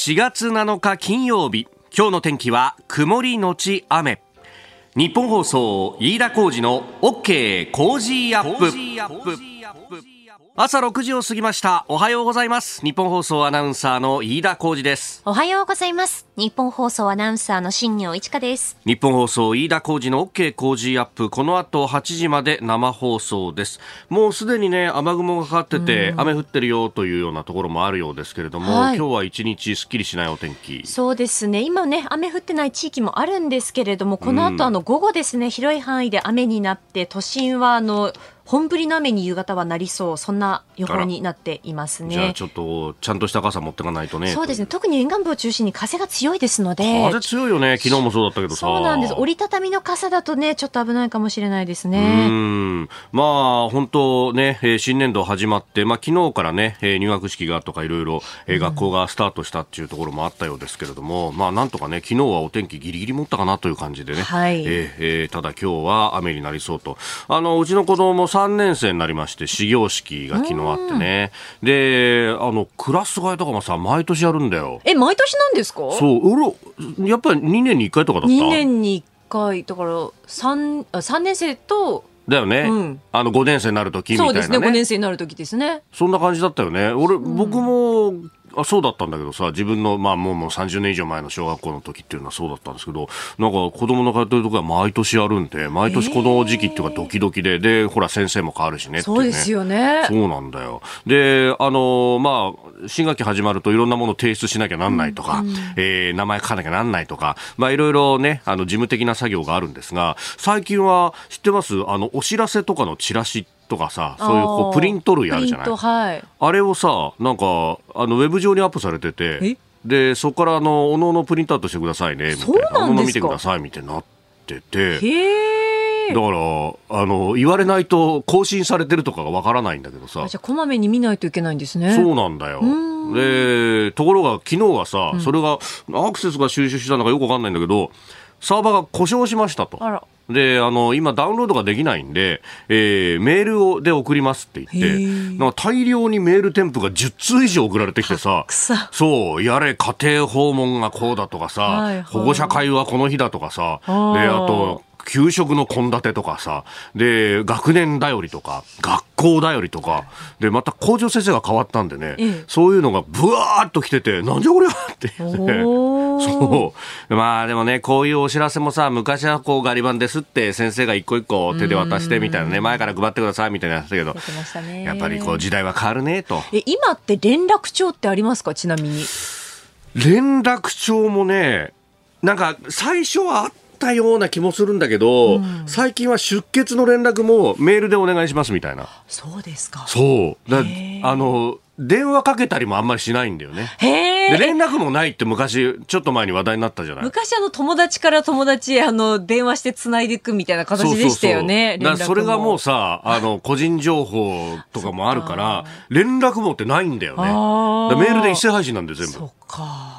4月7日金曜日。今日の天気は曇りのち雨。ニッポン放送飯田浩司の OK Cozy up。朝6時を過ぎました。おはようございます。ニッポン放送アナウンサーの飯田浩司です。おはようございます。ニッポン放送アナウンサーの新行市佳です。ニッポン放送飯田浩司の OK Cozy up。この後8時まで生放送です。もうすでにね雨雲がかかってて雨降ってるよというようなところもあるようですけれども、はい、今日は一日すっきりしないお天気。そうですね。今ね雨降ってない地域もあるんですけれどもこの後あの午後ですね、広い範囲で雨になって都心はあの本降りの雨に夕方はなりそうそんな予報になっていますね。じゃあちょっとちゃんとした傘持っていかないとねそうですね。特に沿岸部を中心に風が強いですので。風強いよね。昨日もそうだったけどさ。そうなんです。折りたたみの傘だとねちょっと危ないかもしれないですね。うん。まあ本当ね新年度始まってまあ昨日からね入学式がとかいろいろ学校がスタートしたっていうところもあったようですけれども、うん、まあなんとかね昨日はお天気ギリギリ持ったかなという感じでね、はい、えー、えー、ただ今日は雨になりそうと。あのうちの子供も3年生になりまして始業式が昨日あってね。であのクラス替えとかもさ毎年やるんだよ。え毎年なんですか？そうやっぱり2年に1回とかだった？2年に1回だから 3, 3年生とだよね、うん、あの5年生になる時みたいな、ね、そうですね5年生になる時ですね。そんな感じだったよね。俺、僕もあそうだったんだけどさ自分の、まあ、もうもう30年以上前の小学校の時っていうのはそうだったんですけどなんか子供の通ってるとこは毎年やるんで毎年この時期っていうかドキドキででほら先生も変わるしね、ね、そうですよね。そうなんだよ。であのまあ新学期始まるといろんなものを提出しなきゃなんないとか、うん、えー、名前書かなきゃなんないとかまあいろいろねあの事務的な作業があるんですが最近は知ってます？あのお知らせとかのチラシとかさそういうこうプリント類あるじゃない、はい、あれをさなんかあのウェブ上にアップされててでそこからあのおのおのプリントアウトしてくださいねみたいな。おのおの見てくださいみたいになっててだからあの言われないと更新されてるとかがわからないんだけどさ。じゃこまめに見ないといけないんですね。そうなんだよ。でところが昨日はさ、うん、それがアクセスが収集したのかよくわかんないんだけどサーバーが故障しましたと。で、あの、今ダウンロードができないんで、えー、メールをで送りますって言って、なんか大量にメール添付が10通以上送られてきてさ、そ。う、やれ家庭訪問がこうだとかさ、はいはい、保護者会はこの日だとかさ、で、あと、給食の献立とかさ、で、学年だよりとか、学校だよりとか、で、また校長先生が変わったんでね、そういうのがブワーっと来てて、なんじゃこりゃって言って、そう。まあでもね、こういうお知らせもさ、昔はこうガリ版ですって先生が一個一個手で渡してみたいなね、前から配ってくださいみたいなやつだけど、やっぱりこう時代は変わるねと。え、今って連絡帳ってありますかちなみに？連絡帳もね、なんか最初はあったったような気もするんだけど、うん、最近は出血の連絡もメールでお願いしますみたいな。そうですか。そうだあの電話かけたりもあんまりしないんだよね。で連絡もないって昔ちょっと前に話題になったじゃない。昔あの友達から友達へあの電話してつないでいくみたいな形でしたよね。そうそれがもうさあの 個人情報とかもあるから連絡網ってないんだよね。メールで一斉配信なんで全部。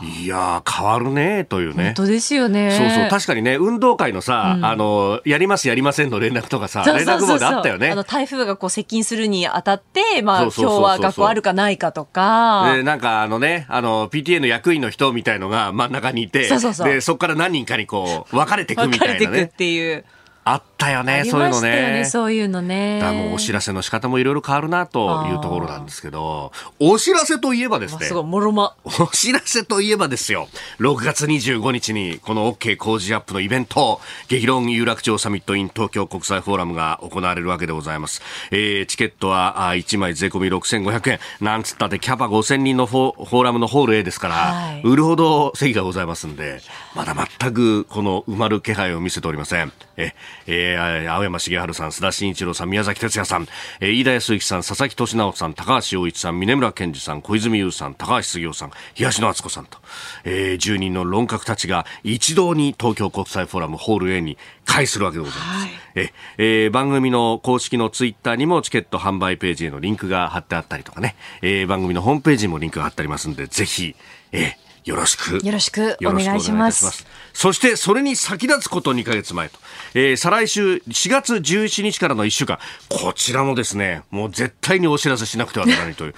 いや変わるねというね。本当ですよね。そうそう確かにね運動会のさ、うん、あのやりますやりませんの連絡とかさ連絡網であったよね。あの台風がこう接近するにあたってまあ今日は学校あるかないかとか。で、なんかあのね、あの、PTA の役員の人みたいのが真ん中にいて、そで、そこから何人かにこう、分かれていくみたいなね。分かれていくっていう。あったよね、そういうのね。そういうのね。だもうお知らせの仕方もいろいろ変わるなというところなんですけど、お知らせといえばですね。すごい、もろま。お知らせといえばですよ。6月25日にこの OK 工事アップのイベント、激論有楽町サミットイン東京国際フォーラムが行われるわけでございます。えー、チケットはあ1枚税込み6500円。なんつったってキャパ5000人のフォフォーラムのホール A ですから、はい、売るほど席がございますんで、まだ全くこの埋まる気配を見せておりません。え、えー、青山茂春さん、須田慎一郎さん、宮崎哲也さん、えー、飯田康之さん、佐々木俊直さん、高橋洋一さん、峰村健二さん、小泉優さん、高橋杉雄さん、東野敦子さんと、えー、10人の論客たちが一堂に東京国際フォーラムホール A に会するわけでございます。はい、ええー、番組の公式のツイッターにもチケット販売ページへのリンクが貼ってあったりとかね、えー、番組のホームページにもリンクが貼ってありますんで、ぜひ、えーよろしく。よろしくお願いします。そして、それに先立つこと2ヶ月前と。えー、再来週4月17日からの1週間、こちらもですね、もう絶対にお知らせしなくてはならないという。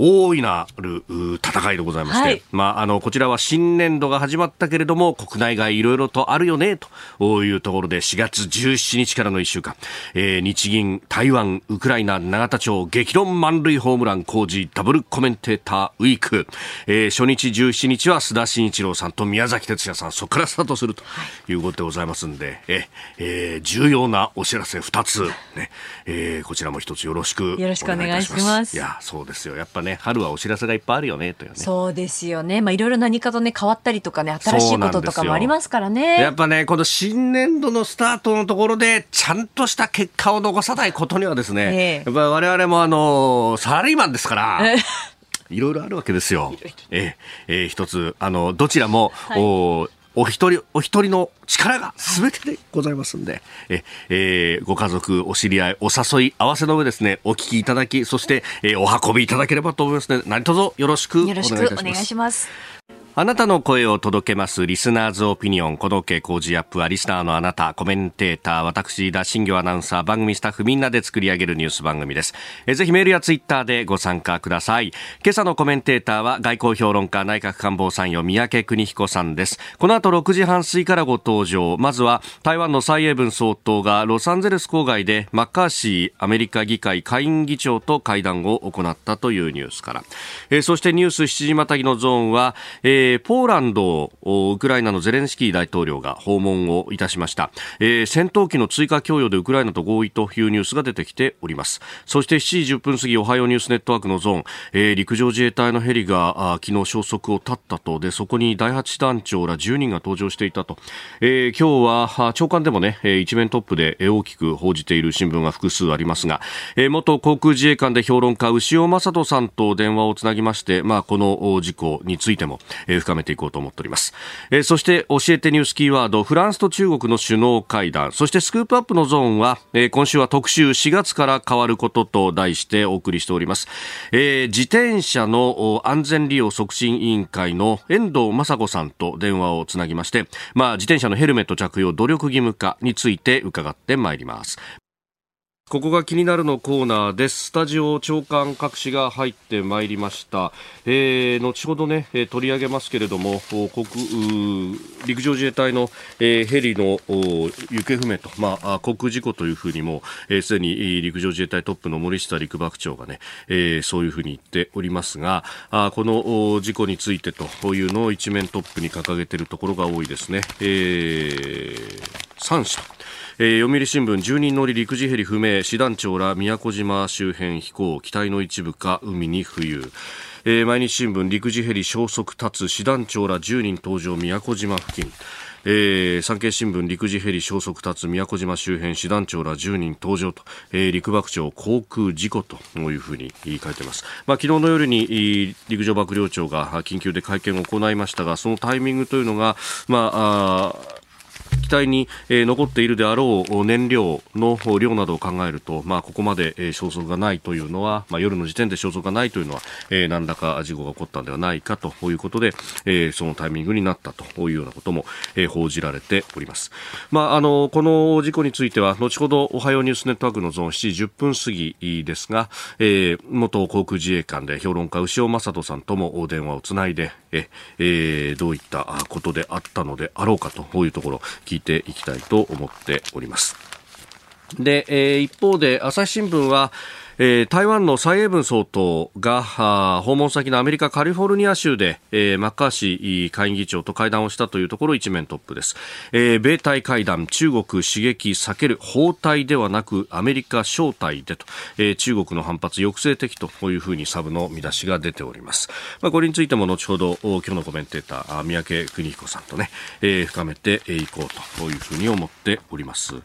大いなる戦いでございまして、はい、まあ、あの、こちらは新年度が始まったけれども、国内外いろいろとあるよね、というところで、4月17日からの1週間、えー、日銀、台湾、ウクライナ、永田町、激論満塁ホームラン工事、ダブルコメンテーターウィーク、えー、初日17日は須田慎一郎さんと宮崎哲也さん、そこからスタートするということでございますんで、ええー、重要なお知らせ2つ、ね、えー、こちらも一つよろしくよろしくお願いします。いや、そうですよ。やっぱね、ね、春はお知らせがいっぱいあるよね、というね。そうですよね。まあ、いろいろ何かとね、変わったりとかね、新しいこととかもありますからね。やっぱね、この新年度のスタートのところで、ちゃんとした結果を残さないことにはですね、ええ、やっぱ我々もあの、サラリーマンですから、いろいろあるわけですよ。えええ一つ、あの、どちらも、はい、おお一人お一人の力が全てでございますんで、ええー、ご家族、お知り合い、お誘い合わせの上ですね、お聞きいただき、そして、えー、お運びいただければと思いますので、何卒よろしくお願いいします。あなたの声を届けますリスナーズオピニオン。この傾向ジアップはリスナーのあなた、コメンテーター、私、田新業アナウンサー、番組スタッフみんなで作り上げるニュース番組です。えぜひメールやツイッターでご参加ください。今朝のコメンテーターは外交評論家、内閣官房参与、三宅邦彦さんです。この後6時半過ぎからご登場。まずは台湾の蔡英文総統がロサンゼルス郊外でマッカーシーアメリカ議会下院議長と会談を行ったというニュースから。えそしてニュース7時またぎのゾーンは、えー、ポーランドをウクライナのゼレンスキー大統領が訪問をいたしました、えー、戦闘機の追加供与でウクライナと合意というニュースが出てきております。そして7時10分過ぎおはようニュースネットワークのゾーン、えー、陸上自衛隊のヘリがあ昨日消息を絶ったと。でそこに第8団長ら10人が搭乗していたと、えー、今日は長官でもね一面トップで大きく報じている新聞が複数ありますが、えー、元航空自衛官で評論家牛尾正人さんと電話をつなぎまして、まあ、この事故についても、えー、深めていこうと思っております、えー、そして教えてニュースキーワードフランスと中国の首脳会談。そしてスクープアップのゾーンは、えー、今週は特集4月から変わることと題してお送りしております、えー、自転車の安全利用促進委員会の遠藤雅子さんと電話をつなぎまして、まあ、自転車のヘルメット着用努力義務化について伺ってまいります。ここが気になるのコーナーです。スタジオ長官各紙が入ってまいりました。えー、後ほどね、えー、取り上げますけれども、国陸上自衛隊の、えー、ヘリの行方不明と、まあ、航空事故というふうにも、す、えー、で、に陸上自衛隊トップの森下陸幕長がね、えー、そういうふうに言っておりますが、あこの事故についてというのを一面トップに掲げているところが多いですね。えー、3社。えー、読売新聞10人乗り陸自ヘリ不明師団長ら宮古島周辺飛行機体の一部か海に浮遊。えー、毎日新聞陸自ヘリ消息立つ師団長ら10人登場宮古島付近。えー、産経新聞陸自ヘリ消息立つ宮古島周辺師団長ら10人登場と、えー、陸幕長航空事故というふうに書いています、まあ、昨日の夜に陸上幕僚長が緊急で会見を行いましたがそのタイミングというのが、まあ、あ機体に、え、残っているであろう燃料の量などを考えると、まあ、ここまで、えー、消息がないというのは、まあ、夜の時点で消息がないというのは、えー、何らか事故が起こったのではないかということで、えー、そのタイミングになったというようなことも、えー、報じられております。まあ、あの、この事故については、後ほどおはようニュースネットワークのゾーン7時10分過ぎですが、えー、元航空自衛官で評論家牛尾正人さんとも電話をつないで、ええー、どういったことであったのであろうかというところ聞いていきたいと思っております。で、えー、一方で朝日新聞は、えー、台湾の蔡英文総統が訪問先のアメリカカリフォルニア州で、えー、マッカーシー下院議長と会談をしたというところ一面トップです、えー、米台会談中国刺激避ける包帯ではなくアメリカ招待でと、えー、中国の反発抑制的というふうにサブの見出しが出ております、まあ、これについても後ほど今日のコメンテーター三宅邦彦さんとね、えー、深めていこうというふうに思っております。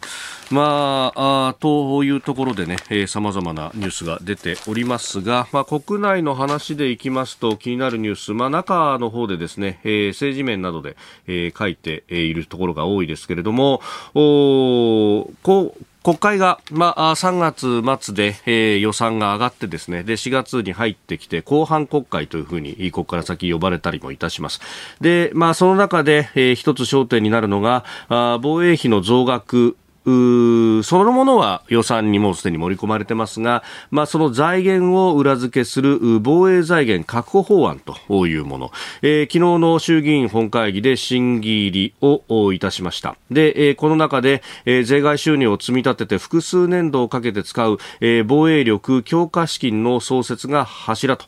まああというところでねさまざまなニュースが出ておりますが、まあ、国内の話でいきますと気になるニュース、まあ、中の方でですね、えー、政治面などで、えー、書いているところが多いですけれども、おこう国会が、まあ、3月末で、えー、予算が上がってですね、で、4月に入ってきて、後半国会というふうに、ここから先呼ばれたりもいたします。で、まあ、その中で、えー、一つ焦点になるのが、あ防衛費の増額そのものは予算にもすでに盛り込まれてますが、まあ、その財源を裏付けする防衛財源確保法案というもの、えー、昨日の衆議院本会議で審議入りをいたしました。で、えー、この中で、えー、税外収入を積み立てて複数年度をかけて使う、えー、防衛力強化資金の創設が柱と。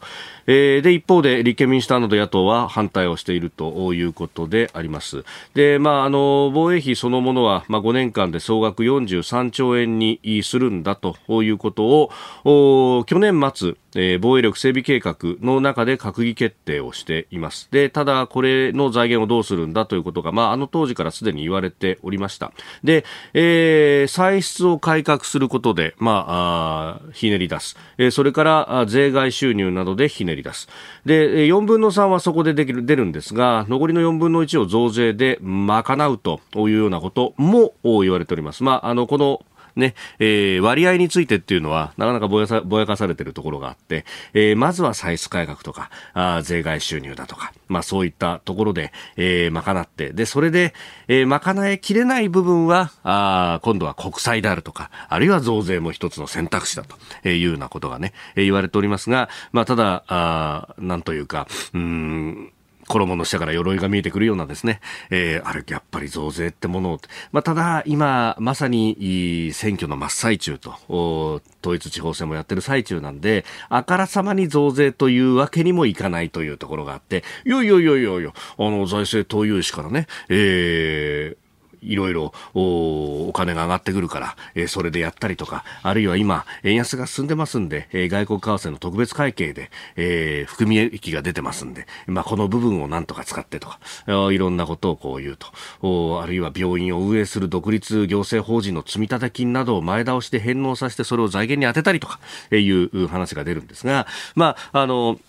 えー、で、一方で立憲民主党など野党は反対をしているということであります。で、まあ、あの、防衛費そのものは、まあ、5年間で総額43兆円にするんだということを、去年末、えー、防衛力整備計画の中で閣議決定をしています。で、ただ、これの財源をどうするんだということが、まあ、あの当時からすでに言われておりました。で、えー、歳出を改革することで、まあ、あひねり出す。えー、それから、税外収入などでひねり出す。で、4分の3はそこでできる、出るんですが、残りの4分の1を増税で賄うというようなことも言われております。まあ、あの、この、ね、えー、割合についてっていうのは、なかなかぼやさぼやかされてるところがあって、えー、まずは歳出改革とか、あ税外収入だとか、まあそういったところで、えー、賄って、で、それで、えー、賄いきれない部分は、あ今度は国債であるとか、あるいは増税も一つの選択肢だというようなことがね、え、言われておりますが、まあただ、あなんというか、うん、衣の下から鎧が見えてくるようなですね、えー、あれ、やっぱり増税ってものを、まあ、ただ、今、まさに選挙の真っ最中と、統一地方選もやってる最中なんで、あからさまに増税というわけにもいかないというところがあって、いやいやいやいやいや、あの、財政投融資からね、えー、いろいろお金が上がってくるから、えー、それでやったりとか、あるいは今、円安が進んでますんで、えー、外国為替の特別会計で、えー、含み益が出てますんで、まあ、この部分をなんとか使ってとか、いろんなことをこう言うと、おあるいは病院を運営する独立行政法人の積立金などを前倒しで返納させて、それを財源に充てたりとか、えいう話が出るんですが、まあ、あの、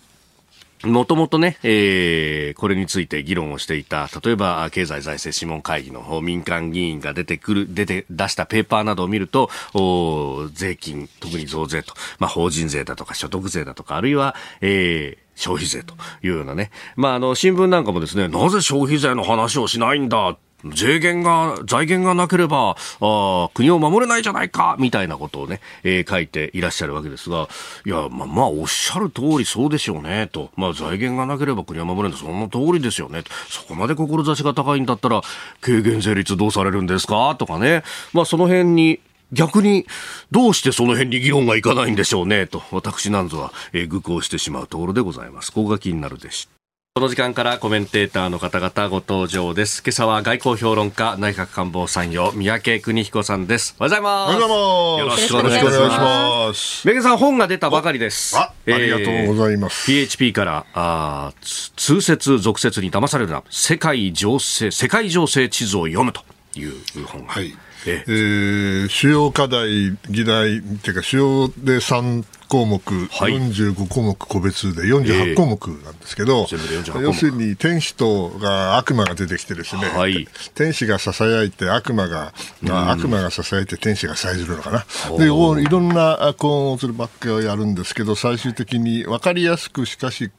もともとね、えー、これについて議論をしていた、例えば経済財政諮問会議の民間議員が出てくる、出て、出したペーパーなどを見ると、お税金、特に増税と、まあ、法人税だとか所得税だとか、あるいは、えー、消費税というようなね。まあ、あの、新聞なんかもですね、なぜ消費税の話をしないんだ税源が、財源がなければ、あ国を守れないじゃないか、みたいなことをね、えー、書いていらっしゃるわけですが、いや、まあ、まあ、おっしゃる通りそうでしょうね、と。まあ、財源がなければ国は守れない。その通りですよね。そこまで志が高いんだったら、軽減税率どうされるんですか？とかね。まあ、その辺に、逆に、どうしてその辺に議論がいかないんでしょうね、と、私なんぞは、えー、愚行してしまうところでございます。ここが気になるでした。この時間からコメンテーターの方々ご登場です。今朝は外交評論家、内閣官房参与、三宅邦彦さんです。おはようございます。よろしくお願いします。三宅さん、本が出たばかりです。あ、ありがとうございます。えー、PHP から、あ通説、俗説に騙されるな、世界情勢、世界情勢地図を読むという本が。はい。ええ。ー、主要課題、議題っていうか、主要で3項目、はい、45項目個別で48項目なんですけど、えー、要するに天使とが悪魔が出てきてですね、はい、天使が囁いて悪魔が、まあ、悪魔が囁いて天使がさえずるのかな。で、いろんな高音するばっかをやるんですけど、最終的に分かりやすくしかし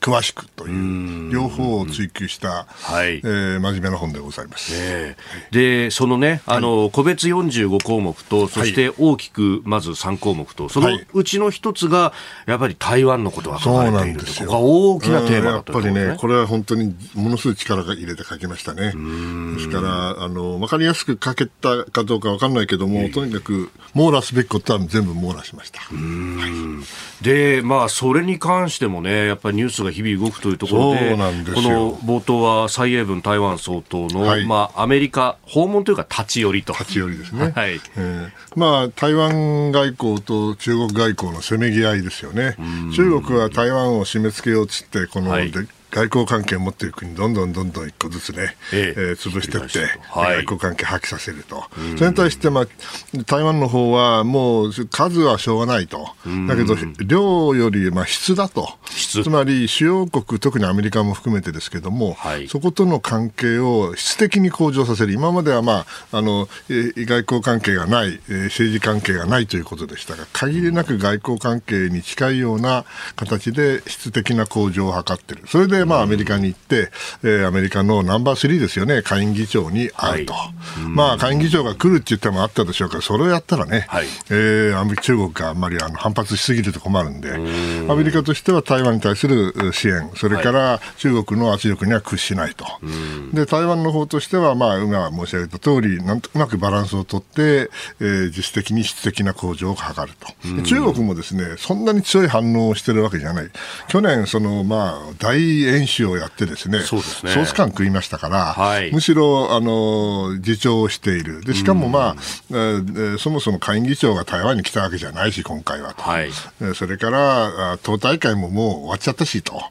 詳しくという両方を追求した、はい。えー、真面目な本でございます。えー、でそのねあの、はい、個別45項目とそして大きくまず3項目とそのうちの一つがやっぱり台湾のことが書かれているとこが大きなテーマだと、ね、やっぱりねこれは本当にものすごい力が入れて書きましたね。ですからあの分かりやすく書けたかどうか分かんないけども、えー、とにかく網羅すべきことは全部網羅しました。はい、でまあそれに関してもねやっぱりニュースが日々動くというところで、この冒頭は蔡英文台湾総統の、はい、まあ、アメリカ訪問というか立ち寄りと。立ち寄りですね。はい。えー、まあ、台湾外交と中国外交のせめぎ合いですよね。中国は台湾を締め付けようとって、この、はい、外交関係を持っている国、どんどんどんどん一個ずつね、えええー、潰していって、はい、外交関係破棄させると、それに対して、まあ、台湾の方はもう数はしょうがないと、だけど量よりまあ質だと、つまり主要国、特にアメリカも含めてですけども、はい、そことの関係を質的に向上させる、今までは、まあ、あの外交関係がない、政治関係がないということでしたが、限りなく外交関係に近いような形で質的な向上を図っている。それでで、まあ、アメリカに行って、えー、アメリカのナンバー3ですよね、下院議長に会うと。はい、まあ、下院議長が来るって言ってもあったでしょうから、それをやったらね、はい、えー、中国があんまりあの反発しすぎると困るんで、アメリカとしては台湾に対する支援、それから中国の圧力には屈しないと。で、台湾の方としては、まあ、今申し上げた通り、なんとうまくバランスをとって、えー、実質的に質的な向上を図ると。中国もですね、そんなに強い反応をしてるわけじゃない。去年、その、まあ、大演習をやってですね、そうですねソース感食いましたから、はい、むしろ、あの、自重している。で、しかもまあ、えー、そもそも下院議長が台湾に来たわけじゃないし、今回はと。はい、それから、党大会ももう終わっちゃったしと。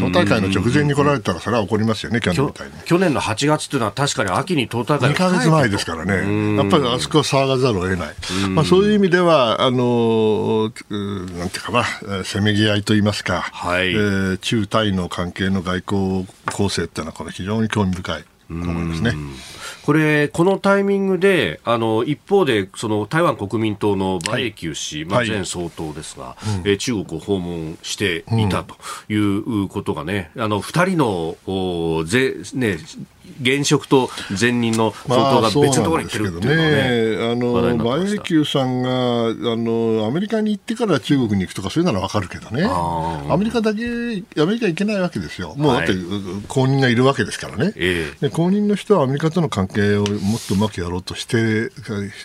党大会の直前に来られたら、それは怒りますよね、去年みたいに。去年の8月っていうのは確かに秋に党大会2か月前ですからね。やっぱりあそこは騒がざるを得ない。まあ、そういう意味では、あの、なんていうかな、せめぎ合いといいますか、はい、えー、中台の関係系の外交構成っていうのは、これ非常に興味深い。思いますね。これ、このタイミングで、あの一方で、その台湾国民党の馬英九氏、はい、まあ、前総統ですが、はい、え中国を訪問していたということがね、あの2人のおぜ、ね、現職と前任の総統が別のところに行ってるっていうのはね、ね。あの馬英九さんがあのアメリカに行ってから中国に行くとかそういうならわかるけどね、アメリカだけ、アメリカ行けないわけですよ、もうだって、公認がいるわけですからね、で公認の人はアメリカとの関係をもっとうまくやろうとして、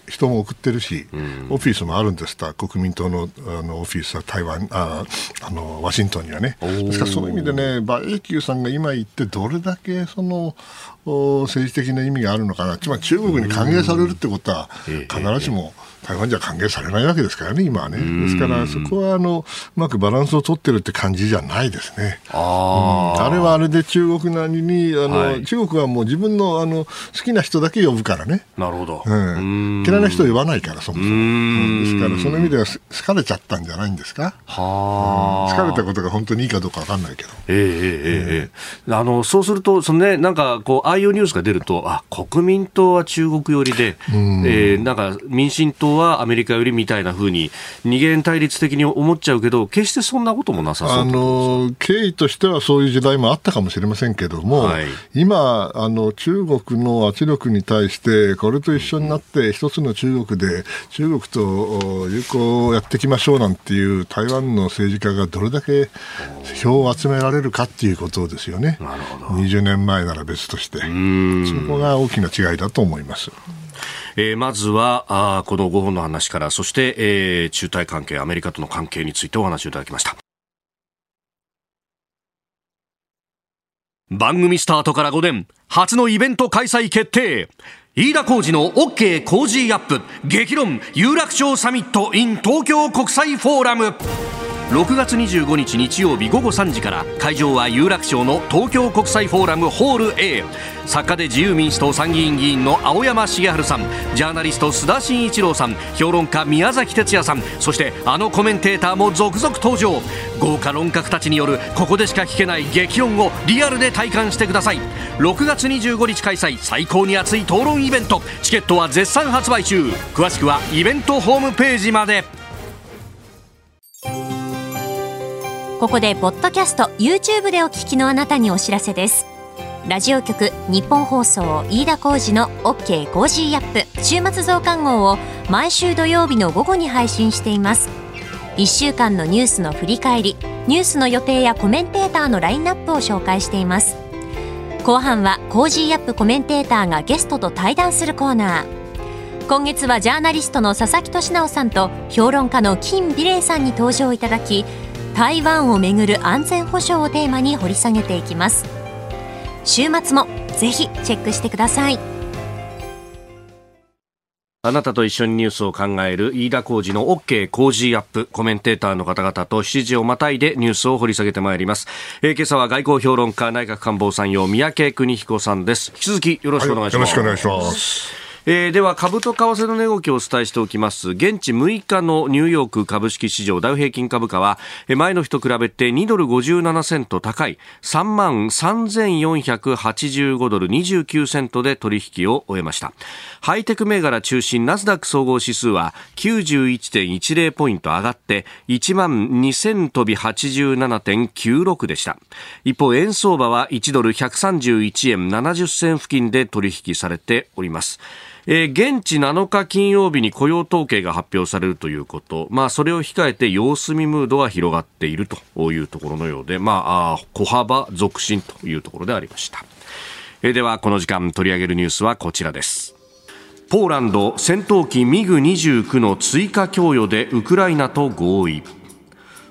人も送ってるし、うん、オフィスもあるんです。と、国民党のあのオフィスは台湾ああのワシントンにはね、ですからそういう意味でね、馬英九さんが今行って、どれだけその政治的な意味があるのかな、つまり中国に歓迎されるってことは、必ずしも台湾じゃ歓迎されないわけですからね、今はね。ですから、そこはあのうまくバランスを取ってるって感じじゃないですね。あ,、うん、あれはあれで中国なりにあの、はい、中国はもう自分のあの好きな人だけ呼ぶからね。なるほど。うん、嫌いな人呼ばないから、そもそも。うん、ですから、その意味では好かれちゃったんじゃないんですか？はあ、好かれたことが本当にいいかどうか分かんないけど。ええええええあのそうすると、そのね、なんかこう、ああいうニュースが出ると、あ国民党は中国寄りで、えー、なんか民進党はアメリカよりみたいなふうに二元対立的に思っちゃうけど決してそんなこともなさそうあの経緯としてはそういう時代もあったかもしれませんけども、はい、今あの中国の圧力に対してこれと一緒になって一つの中国で中国と友好をやっていきましょうなんていう台湾の政治家がどれだけ票を集められるかっていうことですよね。なるほど20年前なら別として。そこが大きな違いだと思います。えー、まずはあこの5本の話からそして、えー、中台関係アメリカとの関係についてお話をいただきました。番組スタートから5年初のイベント開催決定。飯田浩二の OK 工事アップ激論有楽町サミット in 東京国際フォーラム。6月25日日曜日午後3時から会場は有楽町の東京国際フォーラムホール A 作家で自由民主党参議院議員の青山茂春さんジャーナリスト須田慎一郎さん評論家宮崎哲也さんそしてあのコメンテーターも続々登場。豪華論客たちによるここでしか聞けない激論をリアルで体感してください。6月25日開催最高に熱い討論イベント。チケットは絶賛発売中。詳しくはイベントホームページまで。ここでポッドキャスト YouTube でお聞きのあなたにお知らせです。ラジオ局日本放送飯田浩二の OK コージーアップ週末増刊号を毎週土曜日の午後に配信しています。1週間のニュースの振り返りニュースの予定やコメンテーターのラインナップを紹介しています。後半は Cozy up コメンテーターがゲストと対談するコーナー。今月はジャーナリストの佐々木俊尚さんと評論家の金美齢さんに登場いただき台湾をめぐる安全保障をテーマに掘り下げていきます。週末もぜひチェックしてください。あなたと一緒にニュースを考える飯田浩二の OK 工事アップコメンテーターの方々と7時をまたいでニュースを掘り下げてまいります、えー、今朝は外交評論家内閣官房参与三宅邦彦さんです。引き続きよろしくお願いします、はい、よろしくお願いしますえー、では株と為替の値動きをお伝えしておきます。現地6日のニューヨーク株式市場ダウ平均株価は前の日と比べて2ドル57セント高い3万3485ドル29セントで取引を終えました。ハイテク銘柄中心ナスダック総合指数は91.10ポイント上がって1万2000飛び87.96でした。一方円相場は1ドル131円70銭付近で取引されております。えー、現地7日金曜日に雇用統計が発表されるということ、まあ、それを控えて様子見ムードが広がっているというところのようで、まあ、小幅続伸というところでありました。えー、では、この時間取り上げるニュースはこちらです。ポーランド戦闘機ミグ29の追加供与でウクライナと合意。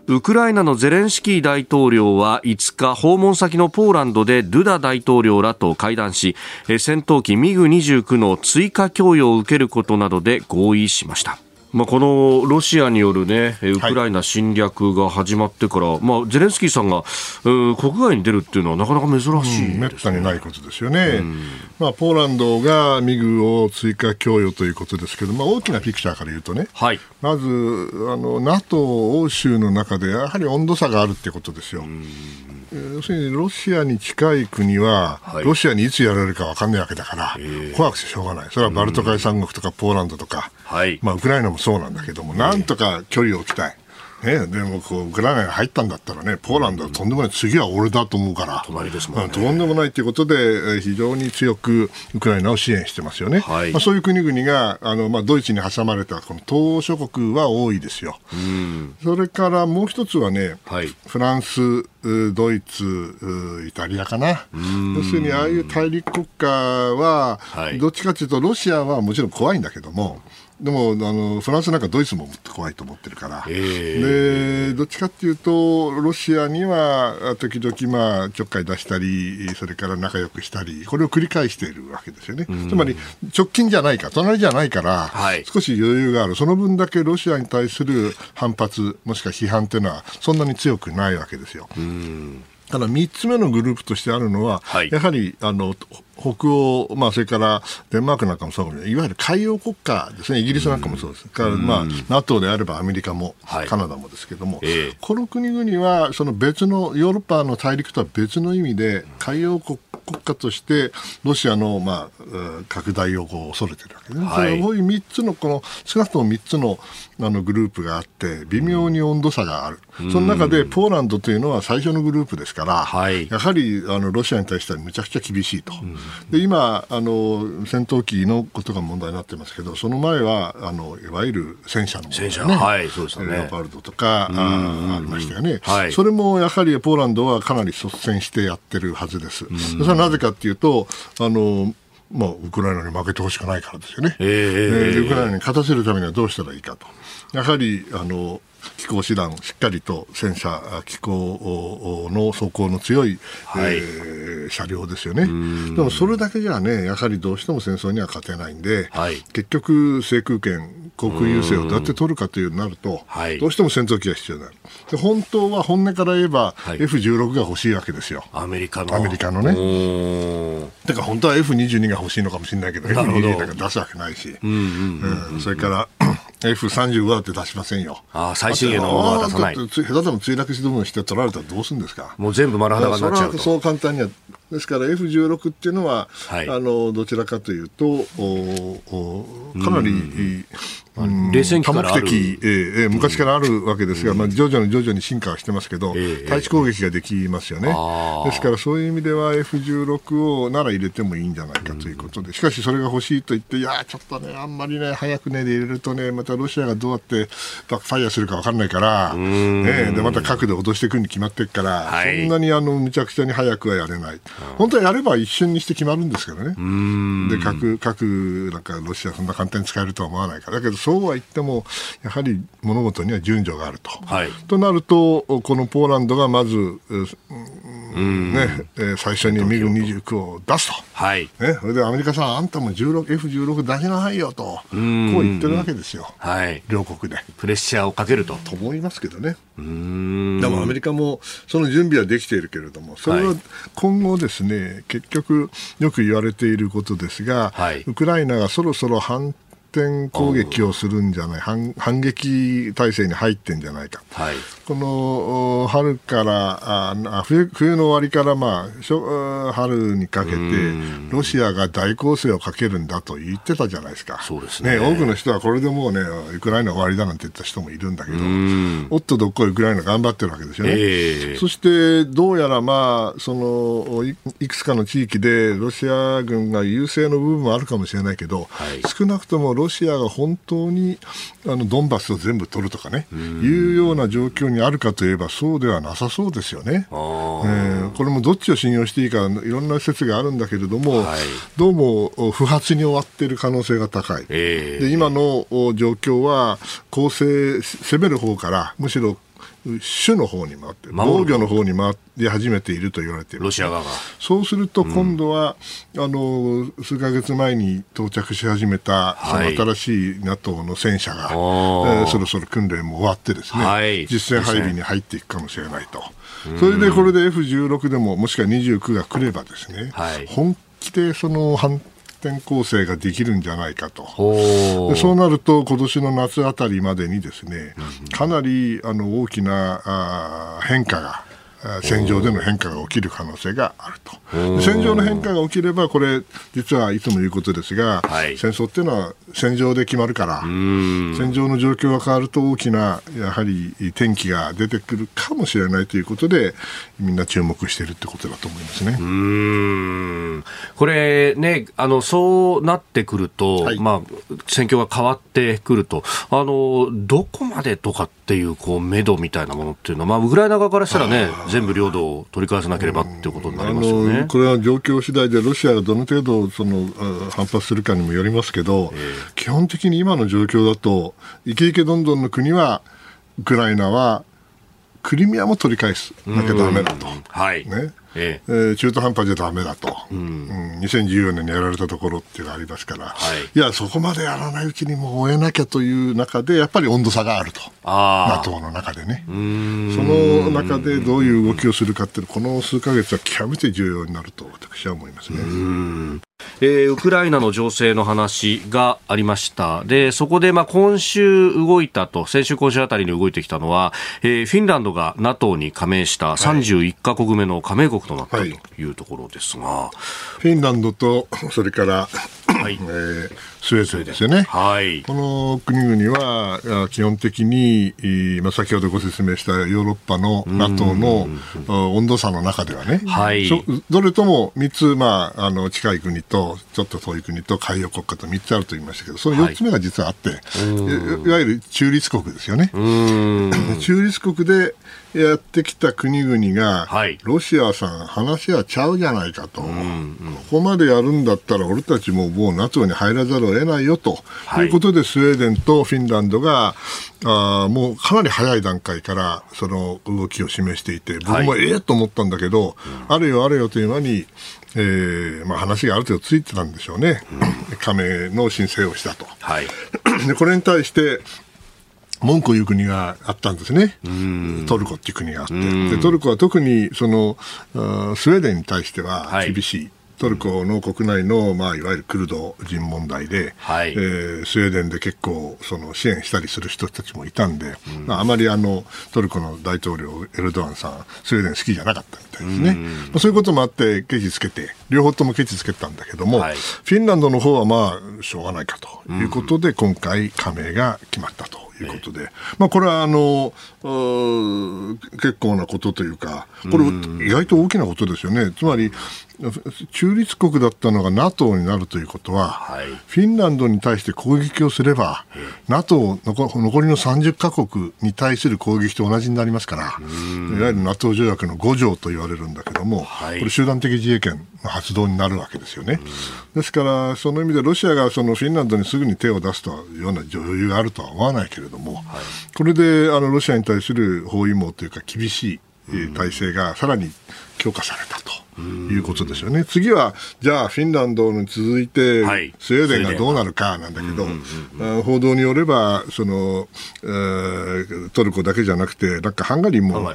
ウクライナのゼレンスキー大統領は5日訪問先のポーランドでドゥダ大統領らと会談し戦闘機ミグ29の追加供与を受けることなどで合意しました。まあ、このロシアによる、ね、ウクライナ侵略が始まってから、はい、まあ、ゼレンスキーさんが国外に出るっていうのはなかなか珍しい、ね、めったにないことですよね、うん、まあ、ポーランドがミグを追加供与ということですけど、まあ、大きなピクチャーから言うとね、はい、まずあの NATO 欧州の中でやはり温度差があるってことですよ。うん。要するにロシアに近い国は、はい、ロシアにいつやられるか分かんないわけだから、怖くてしょうがない、それはバルト海三国とかポーランドとか、まあ、ウクライナもそうなんだけども、なんとか距離を置きたい。ね、でもこうウクライナに入ったんだったらね、ポーランドはとんでもない、次は俺だと思うから、隣ですもん、ね、とんでもないということで、非常に強くウクライナを支援してますよね、はい、まあ、そういう国々があの、まあ、ドイツに挟まれたこの東欧諸国は多いですよ。それからもう一つはね、はい、フランス、ドイツ、イタリアかな、要するにああいう大陸国家は、どっちかというと、ロシアはもちろん怖いんだけども、でもあのフランスなんかドイツも怖いと思ってるから、でどっちかっていうとロシアには時々、まあ、ちょっかい出したりそれから仲良くしたりこれを繰り返しているわけですよね、つまり直近じゃないか隣じゃないから、はい、少し余裕がある。その分だけロシアに対する反発もしくは批判というのはそんなに強くないわけですよ。ただ3つ目のグループとしてあるのは、はい、やはりあの北欧、まあ、それからデンマークなんかもそうい。わゆる海洋国家ですね、イギリスなんかもそうです、からまあ、NATO であればアメリカも、はい、カナダもですけども、えー、この国々はその別のヨーロッパの大陸とは別の意味で、海洋国国家としてロシアの、まあ、拡大をこう恐れてるわけですね、はい、こういう3つのこの少なくとも3つのあのグループがあって微妙に温度差がある、うん、その中でポーランドというのは最初のグループですから、はい、やはりあのロシアに対してはむちゃくちゃ厳しいと、うん、で今あの、戦闘機のことが問題になってますけどその前はあのいわゆる戦車のもの、ね、はい、そうですね、レオパルドとか、うん、あありましたよね、はい、それもやはりポーランドはかなり率先してやってるはずです。それはなぜかというとあのまあ、ウクライナに負けてほしくないからですよね、えー、ウクライナに勝たせるためにはどうしたらいいかと。やはりあの機構師団、しっかりと戦車、機構の走行の強い、はい、えー、車両ですよね。でもそれだけじゃね、やはりどうしても戦争には勝てないんで、はい、結局、制空権、航空優勢をどうやって取るかというなると、どうしても戦闘機が必要になる。で本当は本音から言えば、はい、F16 が欲しいわけですよ。アメリカの。アメリカのね。だから本当は F22 が欲しいのかもしれないけど、ど F22 なんか出すわけないし。それから、F35 だって出しませんよ。ああ、最新鋭のものは出さない。下手でも墜落しどもして取られたらどうするんですか？もう全部丸裸になっちゃうと。そう簡単には。ですから F16 っていうのは、はい、あのどちらかというとおおかなり、うん冷戦期からある。的、えー、昔からあるわけですが、まあ、徐々に徐々に進化はしてますけど、対地攻撃ができますよね、ですからそういう意味では F16 をなら入れてもいいんじゃないかということで、しかしそれが欲しいと言って、いや、ちょっとね、あんまりね、早くね、入れるとね、またロシアがどうやってバックファイアするか分かんないから、ね、でまた核で脅してくるに決まってるから、はい、そんなにあのむちゃくちゃに早くはやれない、本当はやれば一瞬にして決まるんですけどね、で核核なんかロシア、そんな簡単に使えるとは思わないから、だけどそうは言っても、やはり物事には順序があると。はい、となると、このポーランドがまず、ねえー最初にミグ29を出すと。はい。ね、それでアメリカさん、あんたも F16 出しなさいよと、こう言ってるわけですよ、はい。両国で。プレッシャーをかけると。と思いますけどね。うーん。でもアメリカもその準備はできているけれども、それは今後ですね、結局よく言われていることですが、はいウクライナがそろそろ反転攻撃をするんじゃない、反反撃態勢に入ってんじゃないか。はい。このお春からああ冬冬の終わりから、まあ、春にかけてロシアが大攻勢をかけるんだと言ってたじゃないですか。そうですね。多くの人はこれでもうねウクライナ終わりだなんて言った人もいるんだけどおっとどっこいウクライナ頑張ってるわけですよね、ええ。そしてどうやら、まあ、そのいいくつかの地域でロシア軍が優勢の部分もあるかもしれないけど、はい。少なくともロシアが本当にあのドンバスを全部取るとかね、いうような状況にあるかといえばそうではなさそうですよね。あえーーこれもどっちを信用していいかいろんな説があるんだけれども、はいどうもお不発に終わっている可能性が高い。ええで今のお状況は攻勢攻める方からむしろ主の方に回って防御の方に回り始めていると言われているロシア側が。そうすると今度は、あの数ヶ月前に到着し始めた、はい。その新しい NATO の戦車が、えーそろそろ訓練も終わってですね、はい。実戦配備に入っていくかもしれないと。それでこれで F16 でももしくは29が来ればですね、はい。本気でその反転攻勢ができるんじゃないかと。そうなると、今年の夏あたりまでにですね、かなりあの大きなあー変化が、戦場での変化が起きる可能性があると。で戦場の変化が起きれば、これ、実はいつも言うことですが、はい。戦争っていうのは戦場で決まるから、戦場の状況が変わると大きな、やはり転機が出てくるかもしれないということで、みんな注目しているってことだと思いますね。これね、あの、そうなってくると、はい。まあ、戦況が変わってくると、あの、どこまでとかっていう、こう、目処みたいなものっていうのは、まあ、ウクライナ側からしたらね、全部領土を取り返さなければっていうことになりますよね。これは状況次第でロシアがどの程度そのあ反発するかにもよりますけど、基本的に今の状況だとイケイケどんどんの国はウクライナはクリミアも取り返すなきゃダメだと。はい。ねええ。ー中途半端じゃダメだと、うん。2014年にやられたところっていうのがありますから、はい。いや、そこまでやらないうちにもう終えなきゃという中で、やっぱり温度差があると、ああ。NATO の中でね。うーん。その中でどういう動きをするかっていうのこの数ヶ月は極めて重要になると私は思いますね。えーウクライナの情勢の話がありました。で、そこで、まあ、今週動いたと、先週今週あたりに動いてきたのは、えーフィンランドが NATO に加盟した31カ国目の加盟国となったとはいいうところですが、フィンランドとそれから、はいえ。ースウェーデンですよね。はい。この国々はあ基本的に、えーまあ、先ほどご説明したヨーロッパの NATO のあ温度差の中ではね、はい。そどれとも3つ、まあ、あの近い国とちょっと遠い国と海洋国家と3つあると言いましたけどその4つ目が実はあって、いいわゆる中立国ですよね。中立国でやってきた国々が、はい。ロシアさん、話はちゃうじゃないかと、ここまでやるんだったら、俺たちももう NATO に入らざるを得ないよと、はい。い、うことで、スウェーデンとフィンランドが、あーもうかなり早い段階からその動きを示していて、僕もはいええと思ったんだけど、あれよあれよという間に、えーまあ、話がある程度ついてたんでしょうね、加盟の申請をしたと。はい。でこれに対して文句を言う国があったんですね、トルコっていう国があって、でトルコは特にそのスウェーデンに対してははい。厳しい。トルコの国内の、まあ、いわゆるクルド人問題で、はい。えースウェーデンで結構その支援したりする人たちもいたんで、まあ、あまりあのトルコの大統領エルドアンさんスウェーデン好きじゃなかったみたいですね、まあ、そういうこともあってケチつけて両方ともケチつけたんだけども、はい。フィンランドの方はまあしょうがないかということで、今回加盟が決まったということで、まあ、これはあの結構なことというか、これ、意外と大きなことですよね、つまり中立国だったのが NATO になるということは、はいフィンランドに対して攻撃をすれば、NATO 残残りの30カ国に対する攻撃と同じになりますから、いわゆる NATO 条約の5条と言われるんだけども、はいこれ、集団的自衛権の発動になるわけですよね。ですから、その意味でロシアがそのフィンランドにすぐに手を出すというような余裕があるとは思わないけれども、これであのロシアに対する包囲網というか、厳しい。え体制がさらに強化されたと。いうことですよね。次は、じゃあ、フィンランドに続いて、スウェーデンがどうなるかなんだけど、報道によれば、その、えー、トルコだけじゃなくて、なんかハンガリーも、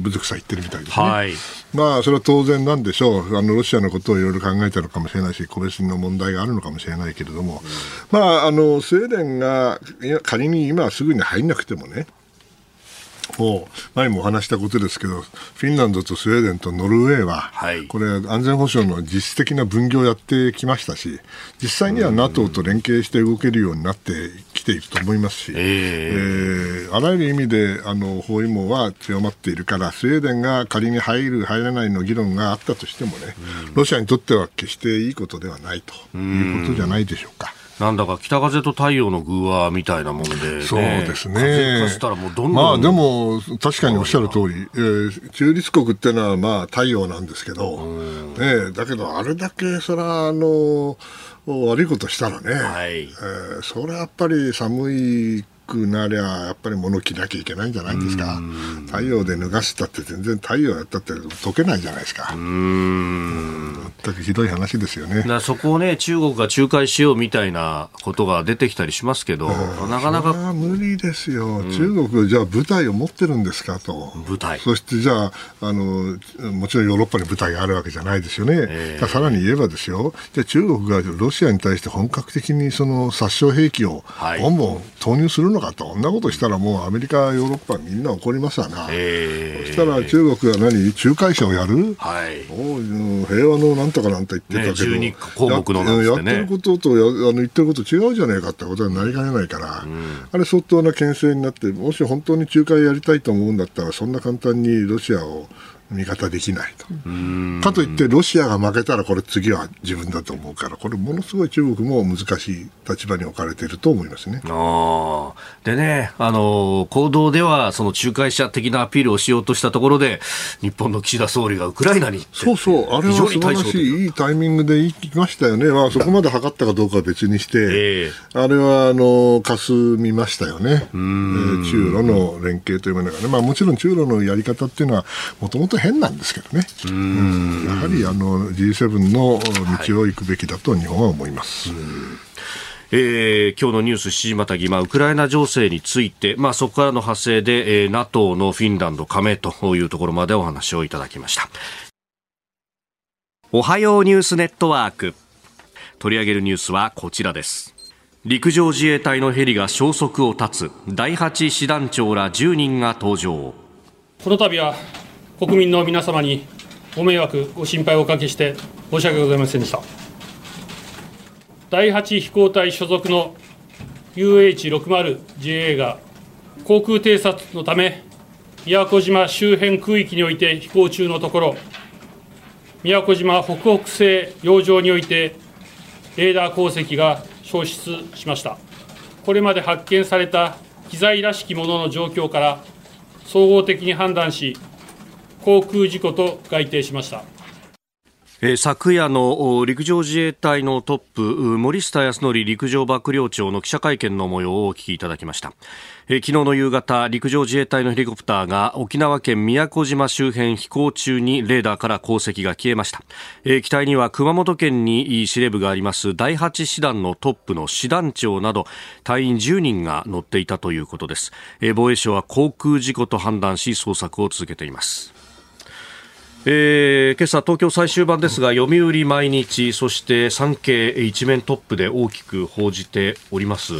ぶずくさ言ってるみたいですね。はい、まあ、それは当然なんでしょう。あの、ロシアのことをいろいろ考えたのかもしれないし、個別の問題があるのかもしれないけれども、まあ、あの、スウェーデンが仮に今すぐに入んなくてもね、もう前もお話したことですけどフィンランドとスウェーデンとノルウェーは、はい、これ安全保障の実質的な分業をやってきましたし実際には NATO と連携して動けるようになってきていると思いますし、えー、えー、あらゆる意味であの包囲網は強まっているからスウェーデンが仮に入る入らないの議論があったとしてもね、ロシアにとっては決していいことではないということじゃないでしょうか。なんだか北風と太陽の偶話みたいなもんで、ね、そうですね。まあでも、確かにおっしゃる通り、えー、中立国っていうのはまあ太陽なんですけど、ね、だけどあれだけそら、あの、悪いことしたらね、はい、えー、それはやっぱり寒いくなりゃやっぱり物着なきゃいけないんじゃないですか。太陽で脱がしたって全然太陽やったって溶けないじゃないですか。全くひどい話ですよね。そこをね中国が仲介しようみたいなことが出てきたりしますけど、なかなか無理ですよ、中国じゃあ部隊を持ってるんですかと。部隊そしてじゃああのもちろんヨーロッパに部隊があるわけじゃないですよね、えー、さらに言えばですよ。じゃ中国がロシアに対して本格的にその殺傷兵器をボンボン投入するののかと、こんなことしたらもうアメリカ、ヨーロッパみんな怒りますわな、えー、そしたら中国は何、仲介者をやる、はい、お平和のなんとかなんて言ってたけど、ね、項目の、ね、やってることとやあの言ってること違うじゃねえかってことになりかねないから、うん、あれ、相当な牽制になって、もし本当に仲介やりたいと思うんだったら、そんな簡単にロシアを味方できないと。かといって、ロシアが負けたら、これ次は自分だと思うから、これ、ものすごい中国も難しい立場に置かれていると思いますね。あでね、あの、行動では、その仲介者的なアピールをしようとしたところで、日本の岸田総理がウクライナにそうそう、あれは素晴らしい、いいタイミングで行きましたよね。まあ、そこまで測ったかどうかは別にして、えー、あれは、あの、かすみましたよね。えー、中ロの連携というものがね。まあ、もちろん中ロのやり方っていうのは、もともと変なんですけどね、うん。やはりあの G7 の道を行くべきだと日本は思います。はいえー、今日のニュース7時またぎ、まあ、ウクライナ情勢について、まあ、そこからの発生で、えー、NATO のフィンランド加盟というところまでお話をいただきました。おはようニュースネットワーク。取り上げるニュースはこちらです。陸上自衛隊のヘリが消息を絶つ。第8師団長ら10人が登場。この度は国民の皆様にご迷惑、ご心配をおかけして申し訳ございませんでした。第8飛行隊所属の UH60JA が航空偵察のため、宮古島周辺空域において飛行中のところ、宮古島北北西洋上において、レーダー航跡が消失しました。これまで発見された機材らしきものの状況から、総合的に判断し、航空事故と概定しました。昨夜の陸上自衛隊のトップ森下康則陸上幕僚長の記者会見の模様をお聞きいただきました、昨日の夕方陸上自衛隊のヘリコプターが沖縄県宮古島周辺飛行中にレーダーから航跡が消えました、機体には熊本県に司令部があります第8師団のトップの師団長など隊員10人が乗っていたということです、防衛省は航空事故と判断し捜索を続けています。えー、今朝東京最終版ですが読売毎日そして産経一面トップで大きく報じております。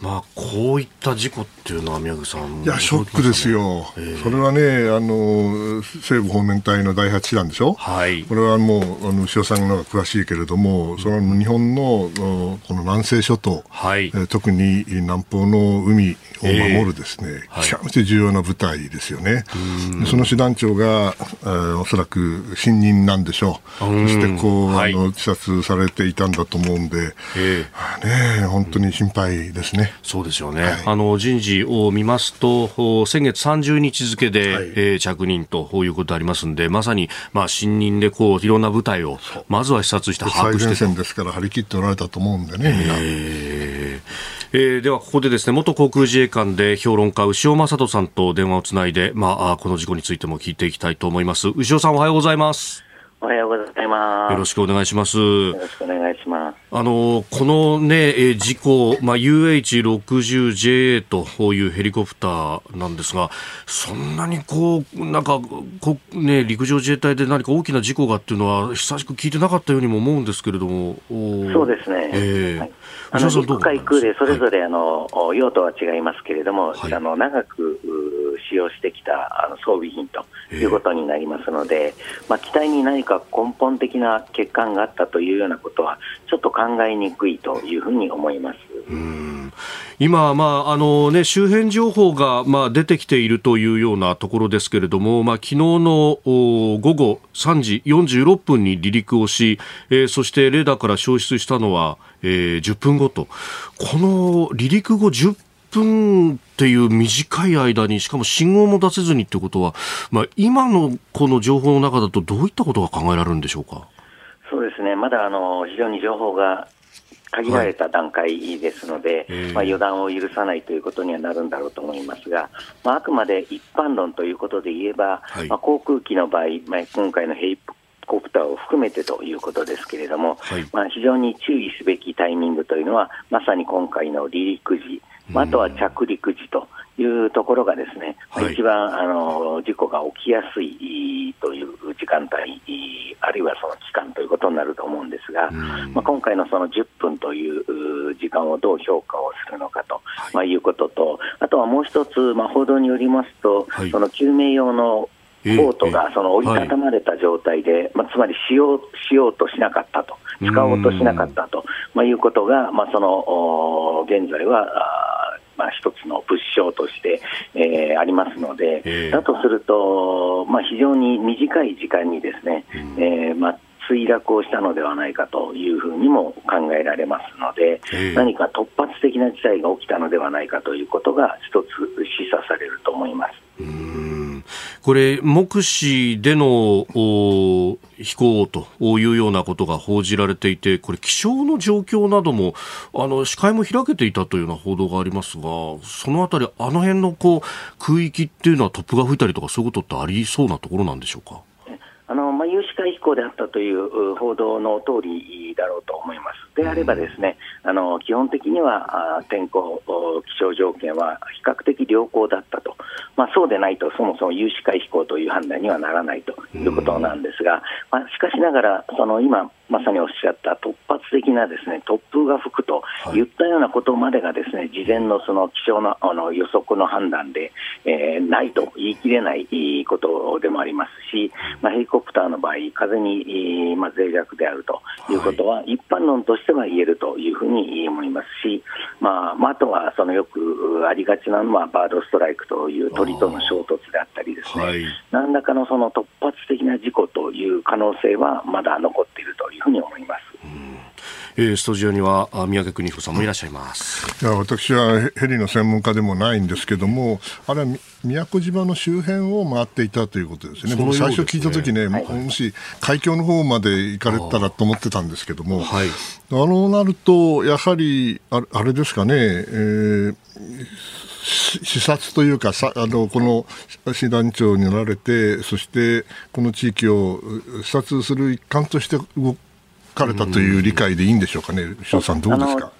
まあこういった事故っていうのは宮口さんいやショックですよ、えー、それはねあの西部方面隊の第8師団でしょ？はい。これはもうあの牛尾さんの詳しいけれどもその日本のこの南西諸島、はい。えー、特に南方の海を守るですね、えー、極めて重要な部隊ですよね、はい、その師団長が、えー、おそらく新任なんでしょう、そしてこう、はい、あの自殺されていたんだと思うんで、えー、ね、本当に心配ですね。そうですよね、はい、あの人事を見ますと、先月30日付で、はい、えー、着任ということありますんで、まさに、まあ、新任でこういろんな部隊をまずは視察して把握して最前線ですから、張り切っておられたと思うんでね、みんな。え。ーえー、ではここでですね元航空自衛官で評論家牛尾正人さんと電話をつないで、まあ、この事故についても聞いていきたいと思います牛尾さんおはようございますおはようございます。よろしくお願いします。よろしくお願いします。あの、このね、事故、まあ、UH60JA というヘリコプターなんですが、そんなにこう、なんか、こね、陸上自衛隊で何か大きな事故がっていうのは、久しく聞いてなかったようにも思うんですけれども。そうですね。えー、はいあの陸海空でそれぞれ、あの、用途は違いますけれども、はい、あの長く使用してきたあの装備品ということになりますので、まあ、機体に何か根本的な欠陥があったというようなことは、ちょっと考えにくいというふうに思います。今、まああのね、周辺情報が、まあ、出てきているというようなところですけれども、まあ、昨日の午後3時46分に離陸をし、えー、そしてレーダーから消失したのは、えー、10分後と、この離陸後10分っていう短い間に、しかも信号も出せずにってことは、まあ、今のこの情報の中だと、どういったことが考えられるんでしょうか？そうですね、まだあの非常に情報が限られた段階ですので、はい、まあ、予断を許さないということにはなるんだろうと思いますが、まあ、あくまで一般論ということで言えば、はい、まあ、航空機の場合、まあ、今回のヘリコプターを含めてということですけれども、はい、まあ、非常に注意すべきタイミングというのは、まさに今回の離陸時、あとは着陸時というところがですね、はい、一番あの事故が起きやすいという時間帯、あるいはその期間ということになると思うんですが、まあ、今回のその10分という時間をどう評価をするのかと、はい。まあ、いうことと、あとはもう一つ、まあ、報道によりますと、はい、その救命用のボートがその折りたたまれた状態で、まあ、つまりしようしようとしなかったと、使おうとしなかったと、まあ、いうことが、まあ、その現在は、まあ、一つの物証として、えー、ありますので、えー、だとすると、まあ、非常に短い時間にですね、うん、えー、まあ墜落をしたのではないかというふうにも考えられますので、えー、何か突発的な事態が起きたのではないかということが一つ示唆されると思います。これ、目視での飛行というようなことが報じられていて、これ、気象の状況なども、あの視界も開けていたというような報道がありますが、そのあたり、あの辺のこう空域っていうのは突風が吹いたりとか、そういうことってありそうなところなんでしょうか？あのまあ、有識会飛行であったという報道の通りだろうと思います。であれば、ですね、あの基本的には天候、気象条件は比較的良好だったと、まあ、そうでないと、そもそも有識会飛行という判断にはならないということなんですが、まあ、しかしながら、その今、まさにおっしゃった突発的なですね突風が吹くとい。ったようなことまでがですね事前のその気象のあの予測の判断で、えー、ないと言い切れないことでもありますし、まあ、ヘリコプターの場合、風に、まあ、脆弱であるということは、一般論としては言えるというふうに思いますし、まあ、まあ、あとはそのよくありがちなのはバードストライクという鳥との衝突であったりですね、はい、何らかのその突発的な事故という可能性はまだ残っているというふうに思います。えー、スタジオには宮家邦彦さんもいらっしゃいます。いや私はヘリの専門家でもないんですけどもあれは宮古島の周辺を回っていたということですね、僕、最初聞いたときね、はい、もし海峡の方まで行かれたらと思ってたんですけども、はい、あのなると、やはりああれですかね、えー視察というかさあのこの師団長になられてそしてこの地域を視察する一環として動かれたという理解でいいんでしょうかね、翔さん、どうですか？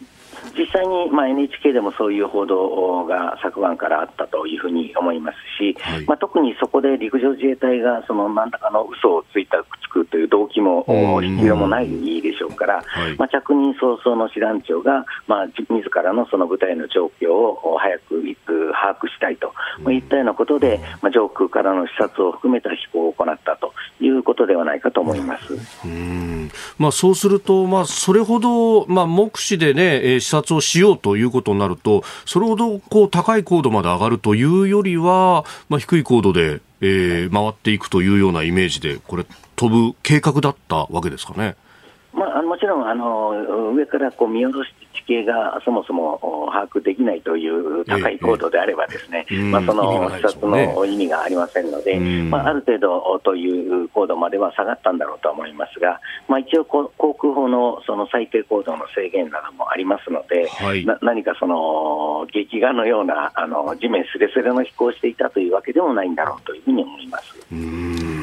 実際に、まあ、NHK でもそういう報道が昨晩からあったというふうに思いますし、はい、まあ、特にそこで陸上自衛隊がその何らかの嘘をついたつくという動機も必要もないでしょうから、はい、まあ、着任早々の師団長が、まあ、自らのその部隊の状況を早く把握したいと、まあ、いったようなことで、まあ、上空からの視察を含めた飛行を行ったということではないかと思います。うん。まあ、そうすると、まあ、それほど、まあ、目視で、ね、視察をしようということになると、それほどこう高い高度まで上がるというよりは、まあ、低い高度で、えー、回っていくというようなイメージで、これ、飛ぶ計画だったわけですかね。まあ、もちろんあの上からこう見下ろし地形がそもそも把握できないという高い高度であればですね、まあ、その視察の意味がありませんので、まあ、ある程度という高度までは下がったんだろうと思いますが、まあ、一応、航空法のその最低高度の制限などもありますので、はい、な何かその劇画のようなあの地面すれすれの飛行をしていたというわけでもないんだろうというふうに思います。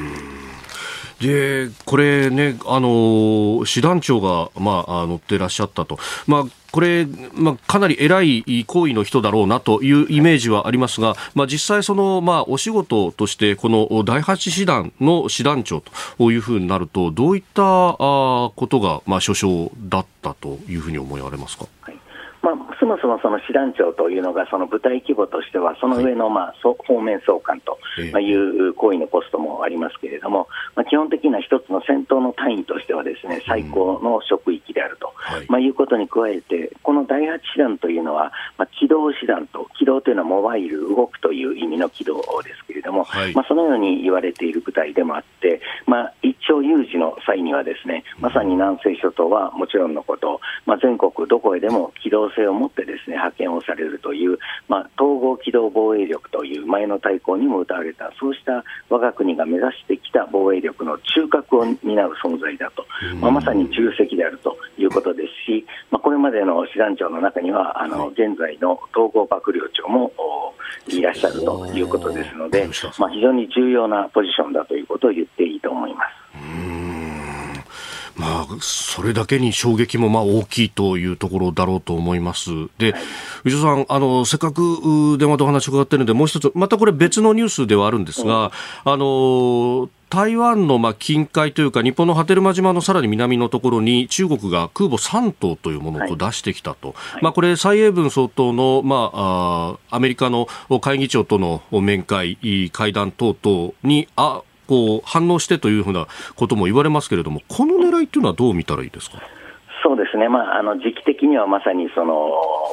でこれね、あの師団長が、まあ、乗ってらっしゃったと、まあ、これ、まあ、かなり偉い行為の人だろうなというイメージはありますが、まあ、実際、その、まあ、お仕事として、この第8師団の師団長というふうになると、どういったことが、まあ、所掌だったというふうに思われますか？はい、そもそもその師団長というのが、その部隊規模としては、その上の、まあ、方面総監という行為のポストもありますけれども、まあ、基本的な一つの戦闘の単位としては、ですね最高の職域であると、まあ、いうことに加えて、この第8師団というのは、まあ、機動師団と、機動というのはモバイル、動くという意味の機動ですけれども、まあ、そのように言われている部隊でもあって、まあ、一朝有事の際には、ですねまさに南西諸島はもちろんのこと、まあ、全国どこへでも機動性を持ってですね派遣をされるという、まあ、統合機動防衛力という前の大綱にも歌われた、そうした我が国が目指してきた防衛力の中核を担う存在だと、まあ、まさに重責であるということですし、まあ、これまでの師団長の中には、あの現在の統合幕僚長もいらっしゃるということですので、まあ、非常に重要なポジションだということを言っていいと思います。まあ、それだけに衝撃もまあ大きいというところだろうと思います。で、藤尾さん、あの、せっかく電話でお話を伺っているので、もう一つ、またこれ別のニュースではあるんですが、うん、あの、台湾のまあ近海というか、日本の波照間島のさらに南のところに中国が空母3頭というものを出してきたと、はい、まあ、これ、蔡英文総統の、まあ、あアメリカの会議長との面会、会談等々にあこう反応してというふうなことも言われますけれども、この狙いっていうのはどう見たらいいですか？そうですね、まあ、あの時期的にはまさにその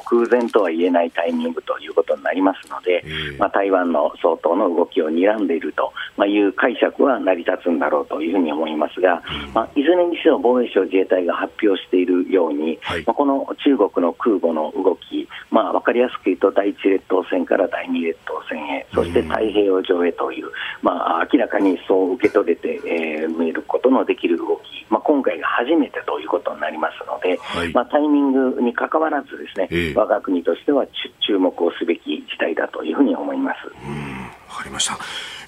空前とは言えないタイミングということになりますので、まあ、台湾の総統の動きを睨んでいるという解釈は成り立つんだろうというふうに思いますが、まあ、いずれにせよ防衛省自衛隊が発表しているように、はい、まあ、この中国の空母の動き、まあ、分かりやすく言うと第一列島線から第二列島線へ、そして太平洋上へという、まあ、明らかにそう受け取れて、えー、見ることのできる動き、まあ、今回が初めてということになりますので、はい、まあ、タイミングにかかわらずですね、えー、我が国としては注目をすべき事態だというふうに思います。わかりました。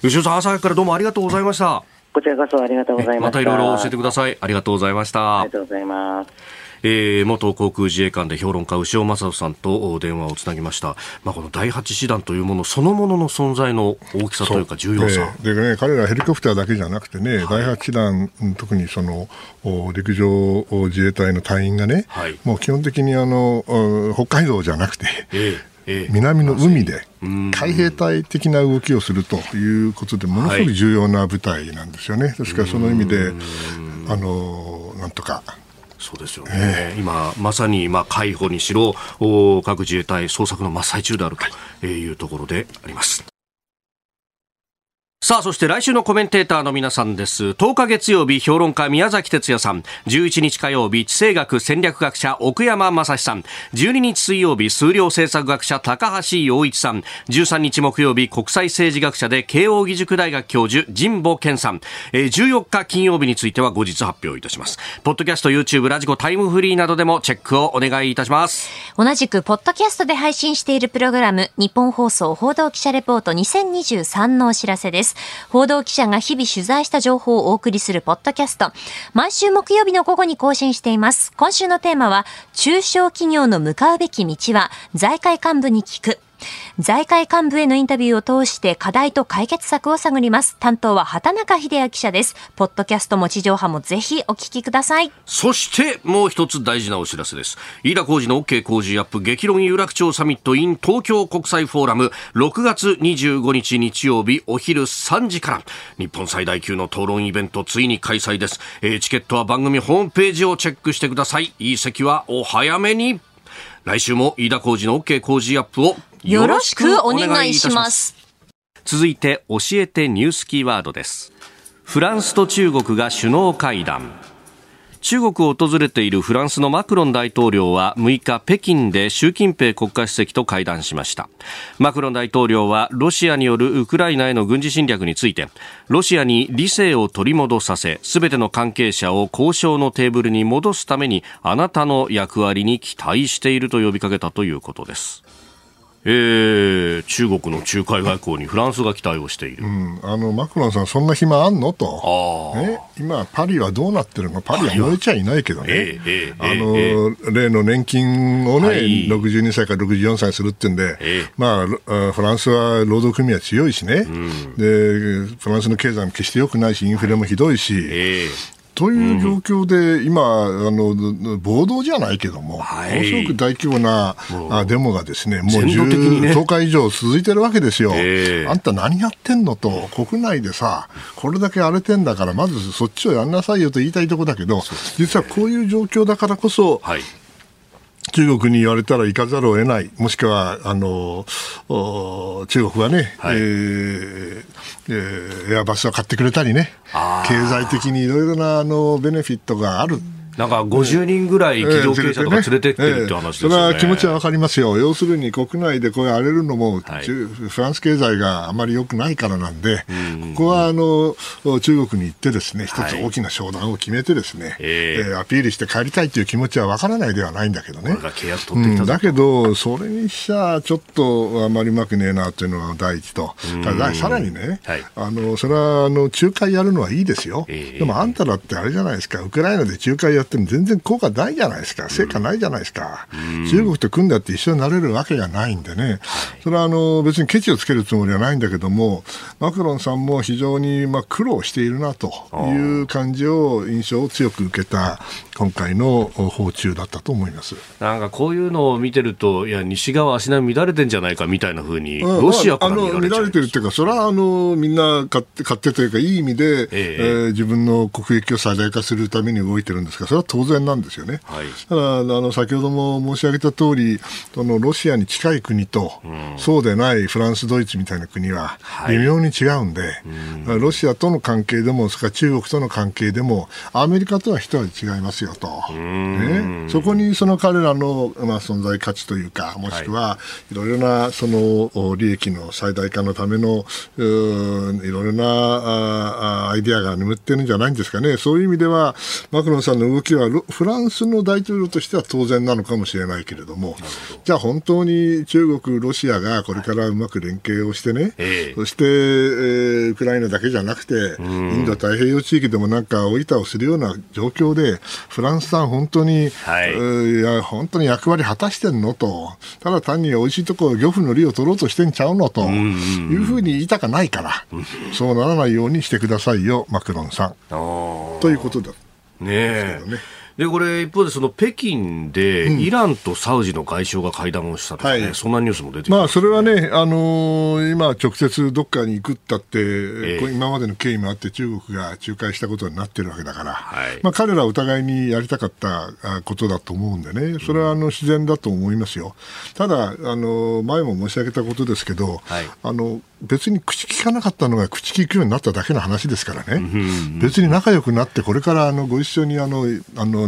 吉尾さん、朝からどうもありがとうございました。こちらこそありがとうございました。またいろいろ教えてください。ありがとうございました。ありがとうございます。えー、元航空自衛官で評論家牛尾正人さんと電話をつなぎました、まあ、この第8師団というものそのものの存在の大きさというか重要さ。で、ね、彼らヘリコプターだけじゃなくてね、はい、第8師団特にその陸上自衛隊の隊員がね、はい、もう基本的にあの北海道じゃなくて、えー、南の海で海兵隊的な動きをするということでものすごく重要な部隊なんですよね。ですからその意味であのなんとかそうですよね、えー、今まさにま解放にしろ各自衛隊捜索の真っ最中であるというところであります。さあ、そして来週のコメンテーターの皆さんです。10日月曜日、評論家宮崎哲也さん。11日火曜日、地政学戦略学者奥山正史さん。12日水曜日、数量政策学者高橋洋一さん。13日木曜日、国際政治学者で慶應義塾大学教授神保健さん。14日金曜日については後日発表いたします。ポッドキャスト、YouTube、ラジコ、タイムフリーなどでもチェックをお願いいたします。同じく、ポッドキャストで配信しているプログラム、日本放送報道記者レポート2023のお知らせです。。報道記者が日々取材した情報をお送りするポッドキャスト。毎週木曜日の午後に更新しています。今週のテーマは、中小企業の向かうべき道は、財界幹部に聞く。財界幹部へのインタビューを通して課題と解決策を探ります。担当は畑中秀也記者です。ポッドキャストも地上波もぜひお聞きください。そしてもう一つ大事なお知らせです。飯田浩二の OK 工事アップ激論有楽町サミット in 東京国際フォーラム6月25日日曜日お昼3時から日本最大級の討論イベントついに開催です。えー、チケットは番組ホームページをチェックしてください。いい席はお早めに。来週も飯田浩二の OK 工事アップをよろしくお願いします。続いて教えてニュースキーワードです。フランスと中国が首脳会談。中国を訪れているフランスのマクロン大統領は6日北京で習近平国家主席と会談しました。マクロン大統領はロシアによるウクライナへの軍事侵略についてロシアに理性を取り戻させ全ての関係者を交渉のテーブルに戻すためにあなたの役割に期待していると呼びかけたということです。えー、中国の仲介外交にフランスが期待をしている、うん、あのマクロンさん、そんな暇あんの？と、ね、今、パリはどうなってるの？パリは燃えちゃいないけどね、えー、あの、えー、例の年金をね、はい、62歳から64歳するってんで、えー、まあ、フランスは労働組合強いしね、うん、で、フランスの経済も決して良くないし、インフレもひどいし、という状況で、今、あの暴動じゃないけども、はい、ものすごく大規模なあデモがですね、もう10日以上続いてるわけですよ、えー、あんた何やってんのと、国内でさ、これだけ荒れてんだから、まずそっちをやんなさいよと言いたいところだけど、実はこういう状況だからこそ、はい中国に言われたら行かざるを得ない、もしくはあの中国はね、はい、えー、えー、エアバスを買ってくれたりね、経済的にいろいろなあのベネフィットがある。なんか50人ぐらい企業経営者とか連れてってるって話ですよね、それは気持ちは分かりますよ、要するに国内でこう荒れるのも、はい、フランス経済があまり良くないからなんで、ここはあの中国に行って、ですね一つ大きな商談を決めて、ですね、はい、えー、アピールして帰りたいという気持ちは分からないではないんだけどね、うん、だけど、それにしちゃちょっとあまりうまくねえなというのが第一と、さらにね、はい、あのそれはあの仲介やるのはいいですよ、えー、でもあんただってあれじゃないですか、ウクライナで仲介やっても全然効果ないじゃないですか、成果ないじゃないですか、うん、中国と組んだって一緒になれるわけがないんでね、それはあの別にケチをつけるつもりはないんだけども、マクロンさんも非常にまあ苦労しているなという感じを、印象を強く受けた今回の訪中だったと思います。なんかこういうのを見てると、いや、西側、足並み乱れてんじゃないかみたいなふうに、ロシアから見られ乱れてるっていうか、それはあのみんな勝手勝手というか、いい意味で、ええ。えー、自分の国益を最大化するために動いてるんですが、それは当然なんですよね。はい、ただあの、先ほども申し上げた通り、そのロシアに近い国と、うん、そうでないフランス、ドイツみたいな国は、微妙に違うんで、はい、ロシアとの関係でも、それから中国との関係でも、アメリカとは一味違いますよと、ね、そこにその彼らの、まあ、存在価値というか、もしくは、い。ろいろなその利益の最大化のためのいろいろなあアイディアが眠ってるんじゃないんですかね、そういう意味では、マクロンさんの動きは、フランスの大統領としては当然なのかもしれないけれども、じゃあ本当に中国、ロシアがこれからうまく連携をしてね、はい、そして、えー、ウクライナだけじゃなくて、インド太平洋地域でもなんか、おいたをするような状況で、フランスさん、本当に、はい、本当に役割果たしてんのと、ただ単に美味しいところ、漁夫の利を取ろうとしてんちゃうのと。いうふうに言いたかないから、そうならないようにしてくださいよ、マクロンさん。ということだ。ねえ。ねでこれ、一方でその北京で、イランとサウジの外相が会談をしたとかね、うんはい、そんなニュースも出てまあ、それはね、あのー、今、直接どっかに行くったって、えー、今までの経緯もあって、中国が仲介したことになってるわけだから、はい、まあ、彼らお互いにやりたかったことだと思うんでね、それはあの自然だと思いますよ。ただ、あの前も申し上げたことですけど、はい、あの別に口聞かなかったのが口聞くようになっただけの話ですからね、別に仲良くなって、これからあのご一緒にあのあの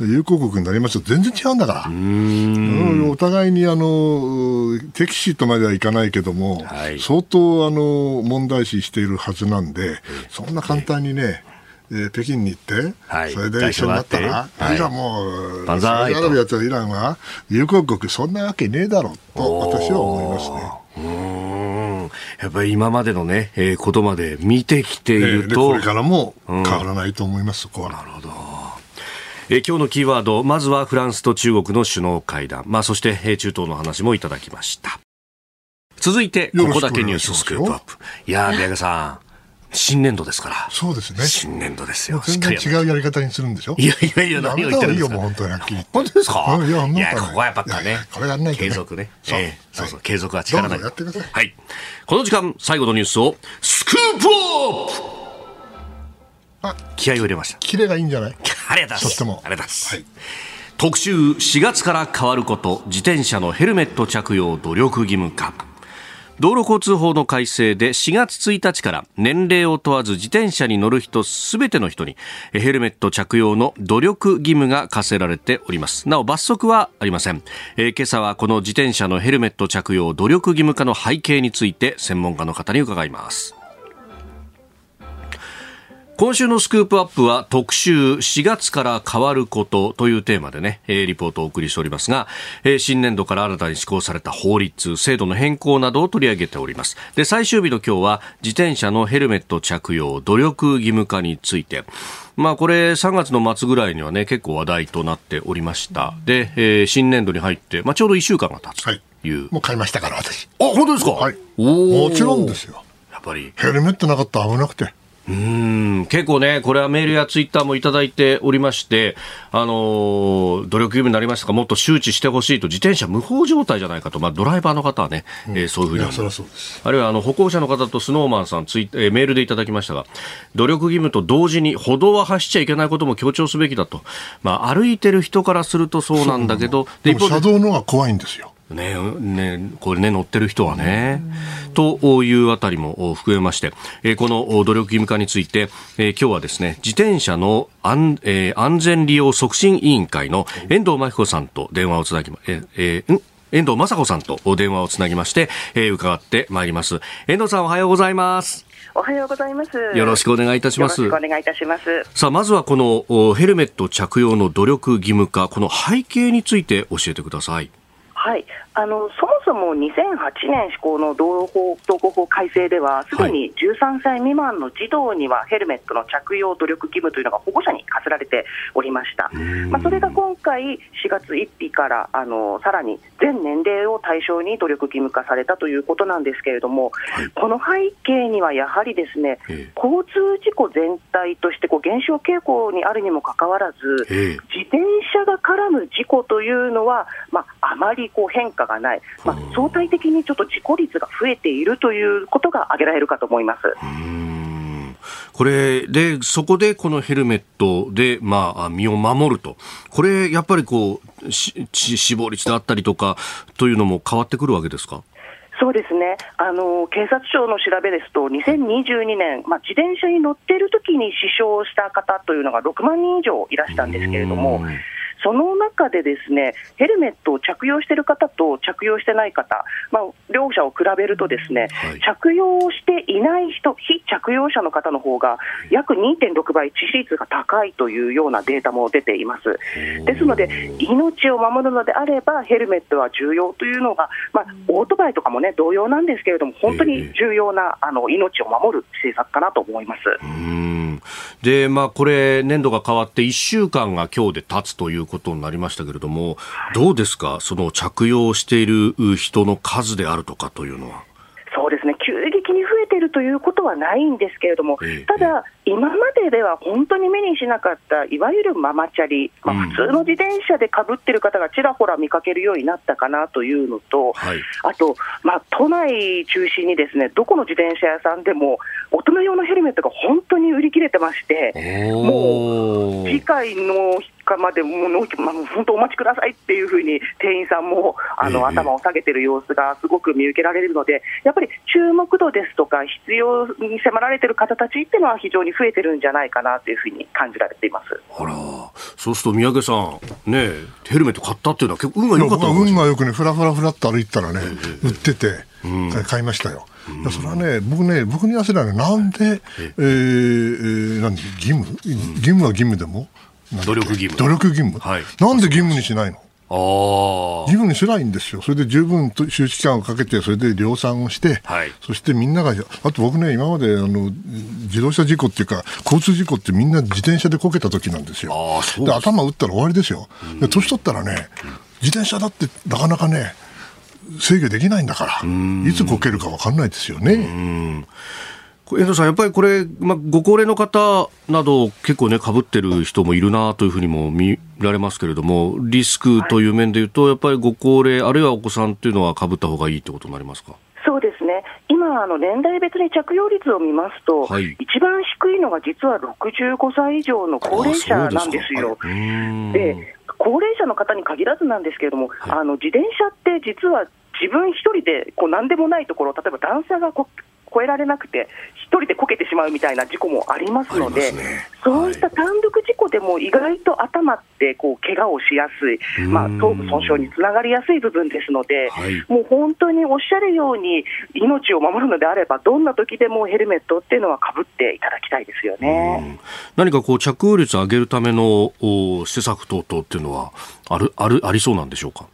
友好国になりますと全然違うんだから、お互いにあの敵視とまではいかないけども、はい、相当あの問題視しているはずなんで、そんな簡単にね、えー、北京に行って、はい、それで一緒になったら、はい、じゃもう、サウジアラビアとイランは友好国、そんなわけねえだろうと、私は思いますね。やっぱり今までのね、えー、ことまで見てきていると、これからも変わらないと思います、そこは。なるほど。えー、今日のキーワード、まずはフランスと中国の首脳会談、まあ、そして、えー、中東の話もいただきました。続いて、ここだけニューススクープアップ。いやー、宮家さん。新年度ですから。そうですね。新年度ですよ。全然違うやり方にするんでしょ？いやいやいや、何を言ってるんですか？いいよ、もう本当に本当ですか？いや、いや、ここはやっぱね。これやんないと。継続ね。そう。そうそう、継続は力ない。やってください。はい。この時間、最後のニュースを、スクープアップ気合を入れました。キレがいいんじゃない？ありがとうございます。とっても。ありがとうございます。はい。特集4月から変わること自転車のヘルメット着用努力義務化道路交通法の改正で4月1日から年齢を問わず自転車に乗る人すべての人にヘルメット着用の努力義務が課せられておりますなお罰則はありません、えー、今朝はこの自転車のヘルメット着用努力義務化の背景について専門家の方に伺います今週のスクープアップは特集4月から変わることというテーマでね、リポートをお送りしておりますが、新年度から新たに施行された法律、制度の変更などを取り上げております。で、最終日の今日は自転車のヘルメット着用努力義務化について、まあこれ3月の末ぐらいにはね、結構話題となっておりました。で、えー、新年度に入って、まあちょうど1週間が経つという。はい、もう買いましたから私。あ、本当ですか？はい。もちろんですよ。やっぱり。ヘルメットなかったら危なくて。うん。結構ね、これはメールやツイッターもいただいておりまして、あの努力義務になりましたが、もっと周知してほしいと、自転車無法状態じゃないかと、まあ、ドライバーの方はね、うん、えー、そういうふうに。あるいはあの歩行者の方とスノーマンさんツイ、えー、メールでいただきましたが、努力義務と同時に歩道は走っちゃいけないことも強調すべきだと、まあ、歩いてる人からするとそうなんだけど、でも車道の方が怖いんですよ。ねね、これね、乗ってる人はね。というあたりも含めまして、えー、この努力義務化について、えー、今日はですね、自転車の安,、えー、安全利用促進委員会の遠藤真彦さんと電話をつなぎ、ええー、ん？遠藤雅子さんと電話をつなぎまして、えー、伺ってまいります。遠藤さんおはようございます。おはようございます。よろしくお願いいたします。よろしくお願いいたします。さあ、まずはこのヘルメット着用の努力義務化、この背景について教えてください。はい、あのそもそも2008年施行の道路法道交法改正では、すでに13歳未満の児童にはヘルメットの着用努力義務というのが保護者に課せられておりました、まあ、それが今回、4月1日からあのさらに全年齢を対象に努力義務化されたということなんですけれども、はい、この背景にはやはりですね、交通事故全体としてこう減少傾向にあるにもかかわらず、自転車が絡む事故というのは、まあ、あまりこう変化がない、まあ、相対的にちょっと事故率が増えているということが挙げられるかと思います。これで、そこでこのヘルメットで、まあ、身を守ると。これ、やっぱりこう、死亡率であったりとか、というのも変わってくるわけですか？そうですね。あの警察庁の調べですと、2022年、まあ、自転車に乗っている時に死傷した方というのが6万人以上いらしたんですけれども、その中でですねヘルメットを着用している方と着用してない方、まあ、両者を比べるとですね、はい、着用していない人、非着用者の方の方が約2.6倍致死率が高いというようなデータも出ています。ですので、命を守るのであればヘルメットは重要というのが、まあ、オートバイとかもね同様なんですけれども、本当に重要なあの命を守る政策かなと思います。で、まあ、これ、年度が変わって1週間が今日で経つということになりましたけれども、どうですか、その着用している人の数であるとかというのは。そうですね。急激に増えているということはないんですけれども、ただ、今まででは本当に目にしなかった、いわゆるママチャリ、まあ、普通の自転車でかぶってる方がちらほら見かけるようになったかなというのと、はい、あと、まあ、都内中心にですねどこの自転車屋さんでも、大人用のヘルメットが本当に売り切れてまして、もう次回の日までもう、まあ、本当お待ちくださいっていうふうに店員さんもあの、頭を下げてる様子がすごく見受けられるので、やっぱり注目度ですとか、必要に迫られてる方たちっていうのは非常に増えてるんじゃないかなというふうに感じられています。あら。そうすると宮家さん、ね、ヘルメット買ったっていうのは結構運が良かった。運がよくね、ふらふらふらっと歩いたらね、売ってて、買いましたよ。うん、それはね、僕ね、僕に言わせたらね、なんで、ええー、何義務、義務は義務でも、努力義務。努力義務？はい、なんで義務にしないの？あ義務にしないんですよ、それで十分周知期間をかけて、それで量産をして、はい、そしてみんなが、あと僕ね、今まであの自動車事故っていうか、交通事故ってみんな自転車でこけた時なんですよ、あで頭打ったら終わりですよ、で年取ったらね、自転車だってなかなかね、制御できないんだから、いつこけるか分かんないですよね。遠藤さん、やっぱりこれ、まあ、ご高齢の方など、結構ね、かぶってる人もいるなというふうにも見られますけれども、リスクという面でいうと、はい、やっぱりご高齢、あるいはお子さんっていうのはかぶった方がいいってことになりますか？そうですね、今、あの年代別に着用率を見ますと、はい、一番低いのが実は65歳以上の高齢者なんですよ。で高齢者の方に限らずなんですけれども、はい、あの自転車って実は自分一人でこう何でもないところ、例えば段差がこ越えられなくて、一人でこけてしまうみたいな事故もありますので、ね、そういった単独事故でも意外と頭ってこう怪我をしやすい、まあ、頭部損傷につながりやすい部分ですので、はい、もう本当におっしゃるように、命を守るのであれば、どんな時でもヘルメットっていうのはかぶっていただきたいですよね。何かこう着用率を上げるための施策等々っていうのはあるあるありそうなんでしょうか？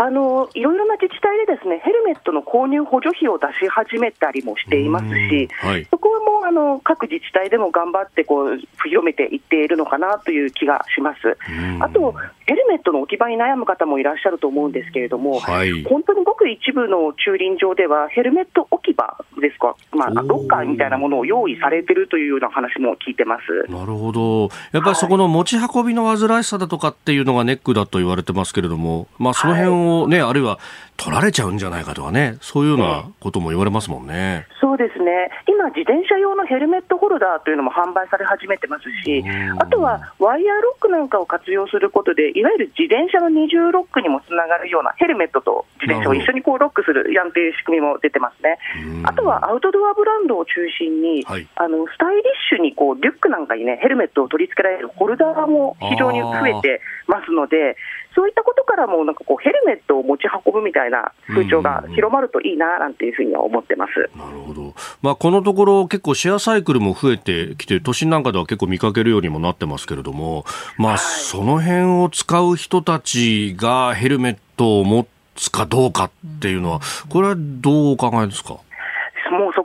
あのいろいろな自治体でですねヘルメットの購入補助費を出し始めたりもしていますし、はい、そこはもうあの各自治体でも頑張ってこう広めていっているのかなという気がします。あとヘルメットの置き場に悩む方もいらっしゃると思うんですけれども、はい、本当にごく一部の駐輪場ではヘルメット置き場ですか、まあ、ロッカーみたいなものを用意されてるというような話も聞いてます。なるほど、やっぱりそこの持ち運びの煩わしさだとかっていうのがネックだと言われてますけれども、まあ、その辺をね、はい、あるいは取られちゃうんじゃないかとかね、そういうようなことも言われますもんね。そうですね、今、自転車用のヘルメットホルダーというのも販売され始めてますし、あとはワイヤーロックなんかを活用することで、いわゆる自転車の二重ロックにもつながるような、ヘルメットと自転車を一緒にこうロックするやんという仕組みも出てますね。あとはアウトドアブランドを中心に、はい、あのスタイリッシュにこうリュックなんかにね、ヘルメットを取り付けられるホルダーも非常に増えてますので、そういったことからも、なんかこう、ヘルメットを持ち運ぶみたいな風潮が広まるといいななんていうふうには思ってます。なるほど。まあ、このところ、結構シェアサイクルも増えてきて、都心なんかでは結構見かけるようにもなってますけれども、まあ、その辺を使う人たちがヘルメットを持つかどうかっていうのは、これはどうお考えですか？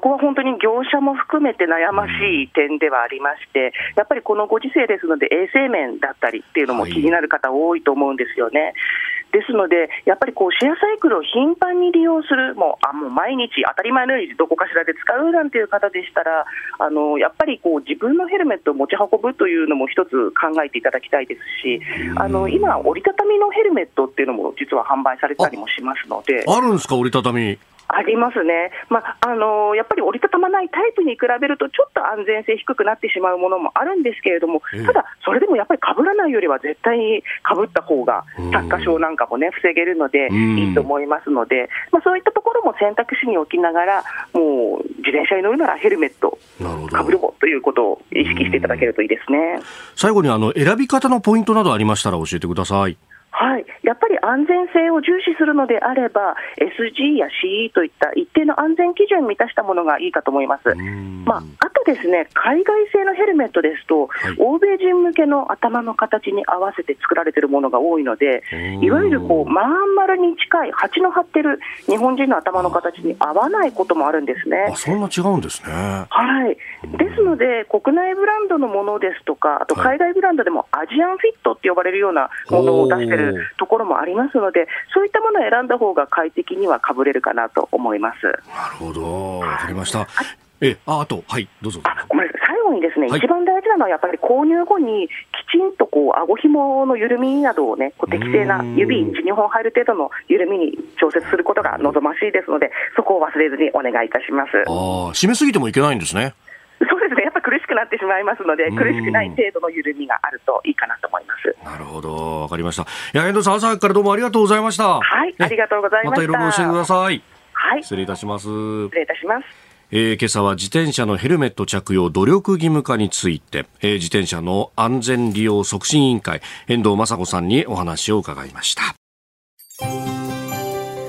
こは本当に業者も含めて悩ましい点ではありまして、やっぱりこのご時世ですので、衛生面だったりっていうのも気になる方、多いと思うんですよね。ですので、やっぱりこうシェアサイクルを頻繁に利用する、もうあもう毎日、当たり前のようにどこかしらで使うなんていう方でしたら、あのやっぱりこう自分のヘルメットを持ち運ぶというのも一つ考えていただきたいですし、あの今、折りたたみのヘルメットっていうのも実は販売されたりもしますので。あるんですか、折りたたみ。ありますね、まああのー、やっぱり折りたたまないタイプに比べると、ちょっと安全性低くなってしまうものもあるんですけれども、ただ、それでもやっぱりかぶらないよりは絶対にかぶった方が、着火症なんかもね、防げるので、いいと思いますので、まあ、そういったところも選択肢に置きながら、もう自転車に乗るならヘルメット、かぶるということを意識していただけるといいですね。最後にあの選び方のポイントなどありましたら教えてください。はい、やっぱり安全性を重視するのであれば、SG や CE といった一定の安全基準を満たしたものがいいかと思います。まあ、あとですね、海外製のヘルメットですと、はい、欧米人向けの頭の形に合わせて作られているものが多いので、いわゆるこうまん丸に近い蜂の張ってる日本人の頭の形に合わないこともあるんですね。あそんな違うんですね。はい。ですので、国内ブランドのものですとか、あと海外ブランドでもアジアンフィットって呼ばれるようなものを出しているところもありますので、そういったものを選んだ方が快適にはかぶれるかなと思います。なるほど、わかりました。え、あ、あと、はい、どうぞ。あ、ごめんなさい。最後にですね、はい、一番大事なのはやっぱり購入後にきちんとこう顎紐の緩みなどをね、こう適正な指1、2本入る程度の緩みに調節することが望ましいですので、そこを忘れずにお願いいたします。ああ、締めすぎてもいけないんですね。そうですね、やっぱ苦しくなってしまいますので、苦しくない程度の緩みがあるといいかなと思います。なるほど、わかりました。いや、遠藤さん、朝からどうもありがとうございました。はい、ありがとうございました。またいろいろ教えてください。はい。失礼いたします。失礼いたします。えー、今朝は自転車のヘルメット着用努力義務化について、えー、自転車の安全利用促進委員会遠藤雅子さんにお話を伺いました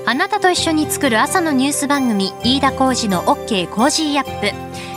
あなたと一緒に作る朝のニュース番組飯田浩二の OK コージーアップ